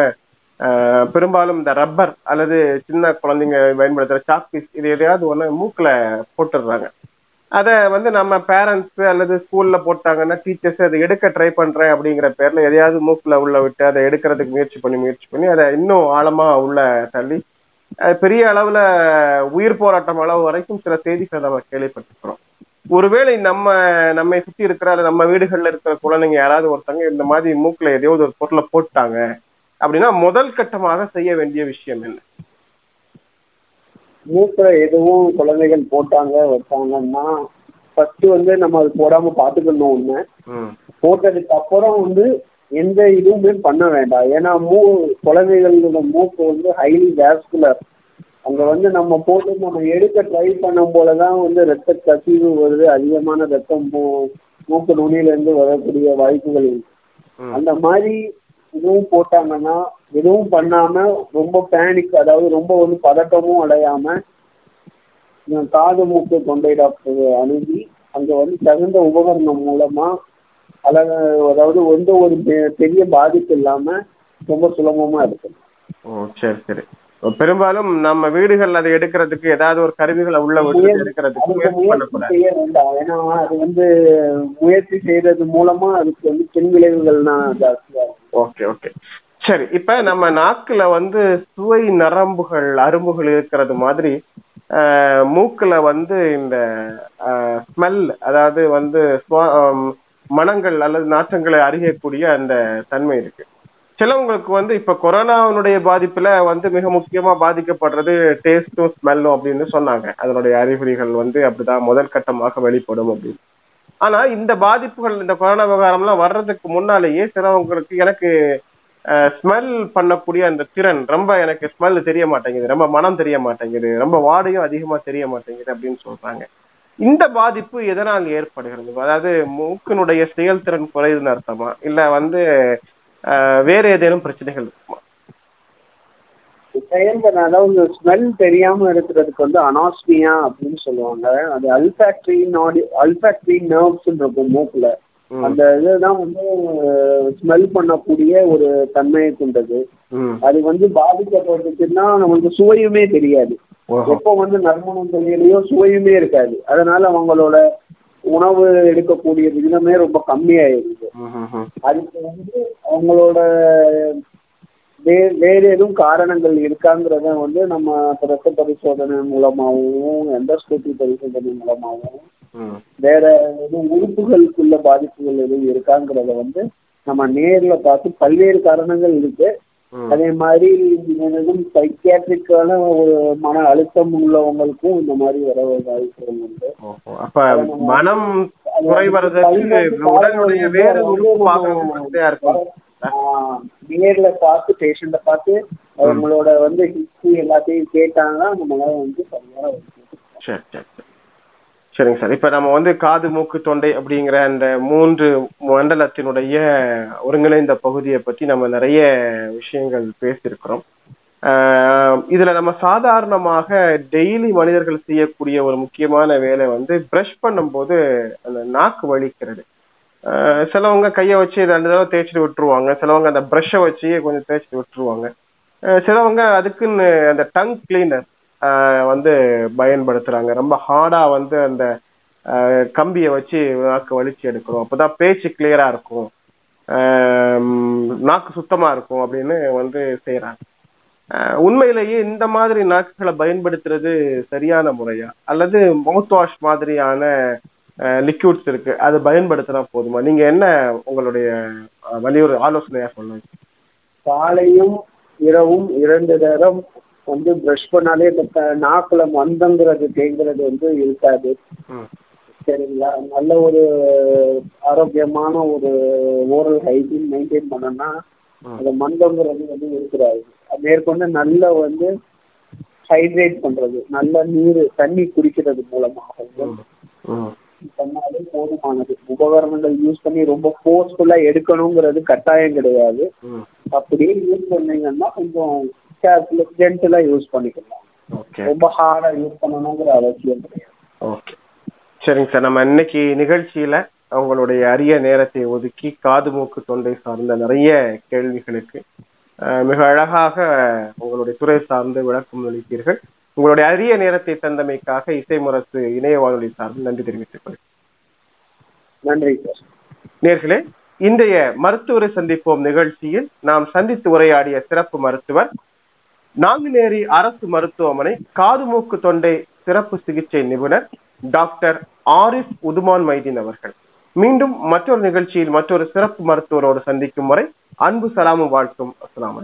பெரும்பாலும் இந்த ரப்பர் அல்லது சின்ன குழந்தைங்க பயன்படுத்துற சாக்பீஸ் இது எதையாவது ஒன்று மூக்குல போட்டுடுறாங்க. அதை வந்து நம்ம பேரண்ட்ஸ் அல்லது ஸ்கூல்ல போட்டாங்கன்னா டீச்சர்ஸ் அதை எடுக்க ட்ரை பண்றேன் அப்படிங்கிற பேர்ல எதையாவது மூக்குல உள்ள விட்டு அதை எடுக்கிறதுக்கு முயற்சி பண்ணி முயற்சி பண்ணி அதை இன்னும் ஆழமா உள்ள தள்ளி பெரிய அளவுல உயிர் போராட்டம் அளவு வரைக்கும் சில செய்திகளை நம்ம கேள்விப்பட்டிருக்கிறோம். ஒருவேளை நம்ம நம்மை சுத்தி இருக்கிற நம்ம வீடுகள்ல இருக்கிற குழந்தைங்க யாராவது ஒருத்தங்க இந்த மாதிரி மூக்குல எதையாவது ஒரு பொருளை போட்டாங்க அப்படின்னா முதல் கட்டமாக செய்ய வேண்டிய விஷயம் என்ன? மூக்குல எதுவும் குழந்தைகள் போட்டாங்க வச்சாங்கன்னா ஃபர்ஸ்ட் வந்து நம்ம அது போடாம பாத்துக்கணும் ஒண்ணு. போட்டதுக்கு அப்புறம் வந்து எந்த இதுவுமே பண்ண வேண்டாம். ஏன்னா மூ குழந்தைகளோட மூக்கு வந்து ஹைலி வேஸ்குலர் அங்க வந்து நம்ம போட்டு நம்ம எடுக்க ட்ரை பண்ணும் போலதான் வந்து ரத்த கசிவு வருது. அதிகமான ரத்தம் மூ- மூக்கு நுனியில இருந்து வரக்கூடிய வாய்ப்புகள். அந்த மாதிரி எதுவும் போட்டாங்கன்னா எதுவும் பண்ணாம ரொம்ப பேனிக் அதாவது ரொம்ப வந்து பதட்டமும் அடையாம காது மூக்கு தொண்டை டாக்டர் அணுகி அங்க வந்து தகுந்த உபகரணம் மூலமா அழக அதாவது எந்த ஒரு பெரிய பாதிப்பு இல்லாம ரொம்ப சுலபமா இருக்கு ஓ சரி சரி. பெரும்பாலும் நம்ம வீடுகள்ல அதை எடுக்கிறதுக்கு ஏதாவது ஒரு கருவிகளை உள்ள முயற்சி- எடுக்கிறதுக்கு ஏன்னா அது வந்து முயற்சி செய்யறது மூலமா அதுக்கு வந்து பின் விளைவுகள்னா ஜாஸ்தியா ஓகே ஓகே. சரி இப்ப நம்ம நாக்குல வந்து சுவை நரம்புகள் அரும்புகள் இருக்கிறது மாதிரி ஆஹ், மூக்குல வந்து இந்த ஸ்மெல் அதாவது வந்து மனங்கள் அல்லது நாற்றங்களை அறியக்கூடிய அந்த தன்மை இருக்கு. சிலவங்களுக்கு வந்து இப்ப கொரோனாவினுடைய பாதிப்புல வந்து மிக முக்கியமா பாதிக்கப்படுறது டேஸ்டும் ஸ்மெல்லும் அப்படின்னு சொன்னாங்க. அதனுடைய அறிகுறிகள் வந்து அப்படிதான் முதல் கட்டமாக வெளிப்படும் அப்படின்னு. ஆனா இந்த பாதிப்புகள் இந்த கொரோனா விவகாரம்லாம் வர்றதுக்கு முன்னாலேயே சிலவங்களுக்கு எனக்கு ஸ்மெல் பண்ணக்கூடிய அந்த திறன் ரொம்ப எனக்கு ஸ்மெல் தெரிய மாட்டேங்குது. ரொம்ப மனம் தெரிய மாட்டேங்குது. ரொம்ப வாடையும் அதிகமா தெரிய மாட்டேங்குது அப்படின்னு சொல்றாங்க. இந்த பாதிப்பு எதனால் ஏற்படுகிறது? அதாவது மூக்கினுடைய செயல்திறன் குறையுதுன்னு அர்த்தமா? இல்ல வந்து ஆஹ், வேற ஏதேனும் பிரச்சனைகள் இருக்குமா? செயல்திறன் அதாவது ஸ்மெல் தெரியாம இருக்கிறதுக்கு வந்து அனாஸ்மியா அப்படின்னு சொல்லுவாங்க. அது அல்பாக்டரி நாடி அல்பாக்டரி நர்வ்ஸ் இருக்கும் மூக்குல. அந்த இதுதான் வந்து ஸ்மெல் பண்ணக்கூடிய ஒரு தன்மையை கொண்டது. அது வந்து பாதிக்கப்பட்டுச்சுன்னா நமக்கு சுவையுமே தெரியாது. எப்போ வந்து நறுமணம் தெரியலையோ சுவையுமே இருக்காது. அதனால அவங்களோட உணவு எடுக்கக்கூடிய விகிதமே ரொம்ப கம்மியாயிருது. அதுக்கு வந்து அவங்களோட வே வேற எதுவும் காரணங்கள் இருக்காங்கிறத வந்து நம்ம ரத்த பரிசோதனை மூலமாகவும் எண்டோஸ்கோபி பரிசோதனை மூலமாகவும் வேற எதுவும் உறுப்புகளுக்குள்ள பாதிப்புகள் எதுவும் இருக்காங்கிறத வந்து நம்ம நேர்ல பார்த்து பல்வேறு காரணங்கள் இருக்கு. அதே மாதிரி சைக்கியாட்ரிக்கான ஒரு மன அழுத்தம் உள்ளவங்களுக்கும் இந்த மாதிரி வர வாய்ப்புகள் உண்டு. அப்ப மனம் நேர்ல பார்த்து பேஷண்ட பார்த்து அவங்களோட வந்து ஹிஸ்டரி எல்லாத்தையும் கேட்டாங்கன்னா நம்மளால வந்து சரியா வந்து சரி சரி சரி. சரிங்க சார். இப்ப நம்ம வந்து காது மூக்கு தொண்டை அப்படிங்கிற அந்த மூன்று மண்டலத்தினுடைய ஒருங்கிணைந்த பகுதியை பத்தி நம்ம நிறைய விஷயங்கள் பேசியிருக்கிறோம். ஆஹ் இதுல நம்ம சாதாரணமாக டெய்லி மனிதர்கள் செய்யக்கூடிய ஒரு முக்கியமான வேலை வந்து பிரஷ் பண்ணும்போது அந்த நாக்கு வலிக்கிறது. ஆஹ் சிலவங்க கையை வச்சு ரெண்டு தடவை தேய்ச்சிட்டு விட்டுருவாங்க. சிலவங்க அந்த ப்ரஷ்ஷை வச்சு கொஞ்சம் தேய்ச்சிட்டு விட்டுருவாங்க. சிலவங்க அதுக்குன்னு அந்த டங் கிளீனர் வந்து பயன்படுத்துறாங்க. ரொம்ப ஹார்டா வந்து அந்த கம்பியை வச்சு நாக்கு வலிச்சு எடுக்கிறோம் அப்பதான் பேச்சு கிளியரா இருக்கும். நாக்கு சுத்தமா இருக்கும் அப்படின்னு வந்து செய்யறாங்க உண்மையிலேயே இந்த மாதிரி நாக்குகளை பயன்படுத்துறது சரியான முறையா? அல்லது மவுத் வாஷ் மாதிரியான லிக்யூட்ஸ் இருக்கு அது பயன்படுத்தினா போதுமா? நீங்க என்ன உங்களுடைய வலியுறு ஆலோசனையா சொல்லுங்க. காலையும் இரவும் இரண்டு நேரம் வந்து பிரஷ் பண்ணாலே இந்த நாக்குல மந்தங்கிறது தேங்கிறது வந்து இருக்காது. சரிங்களா? நல்ல ஒரு ஆரோக்கியமான ஒரு ஓரல் ஹைஜீன் மெயின்டைன் பண்ணோம்னா. அந்த மந்தங்கிறது வந்து இருக்கிறாரு மேற்கொண்டு நல்ல வந்து ஹைட்ரேட் பண்றது. நல்ல நீர் தண்ணி குடிக்கிறது மூலமாக. ம் ம் பண்ணாலே போதுமானது. உபகரணங்கள் யூஸ் பண்ணி ரொம்ப ஃபோர்ஸ்ஃபுல்லா எடுக்கணுங்கிறது கட்டாயம் கிடையாது. அப்படியே யூஸ் பண்ணீங்கன்னா கொஞ்சம் கேர்ஃபுல்லா ஜென்டலா யூஸ் பண்ணிக்கலாம். ஓகே ரொம்ப ஹார்டா யூஸ் பண்ணணுங்கிற அவசியம் கிடையாது. ஓகே சரிங்க சார். நம்ம இன்னைக்கு நிகழ்ச்சியில உங்களுடைய அரிய நேரத்தை ஒதுக்கி காது மூக்கு தொண்டை சார்ந்த நிறைய கேள்விகளுக்கு மிக அழகாக உங்களுடைய துறை சார்ந்து விளக்கம் அளித்தீர்கள். உங்களுடைய அரிய நேரத்தை தந்தமைக்காக இசை முரசு இணைய வானொலி சார்ந்து நன்றி தெரிவித்துக் கொள்கிறேன். நன்றி சார். நேர்களே இன்றைய மருத்துவரை சந்திப்போம் நிகழ்ச்சியில் நாம் சந்தித்து உரையாடிய சிறப்பு மருத்துவர் நாங்குநேரி அரசு மருத்துவமனை காது மூக்கு தொண்டை சிறப்பு சிகிச்சை நிபுணர் டாக்டர் ஆரிஃப் உதுமான் மைதீன் அவர்கள். மீண்டும் மற்றொரு நிகழ்ச்சியில் மற்றொரு சிறப்பு மருத்துவரோடு சந்திக்கும் வரை அன்பு சலாமும் வாழ்த்தும். அஸ்லாம்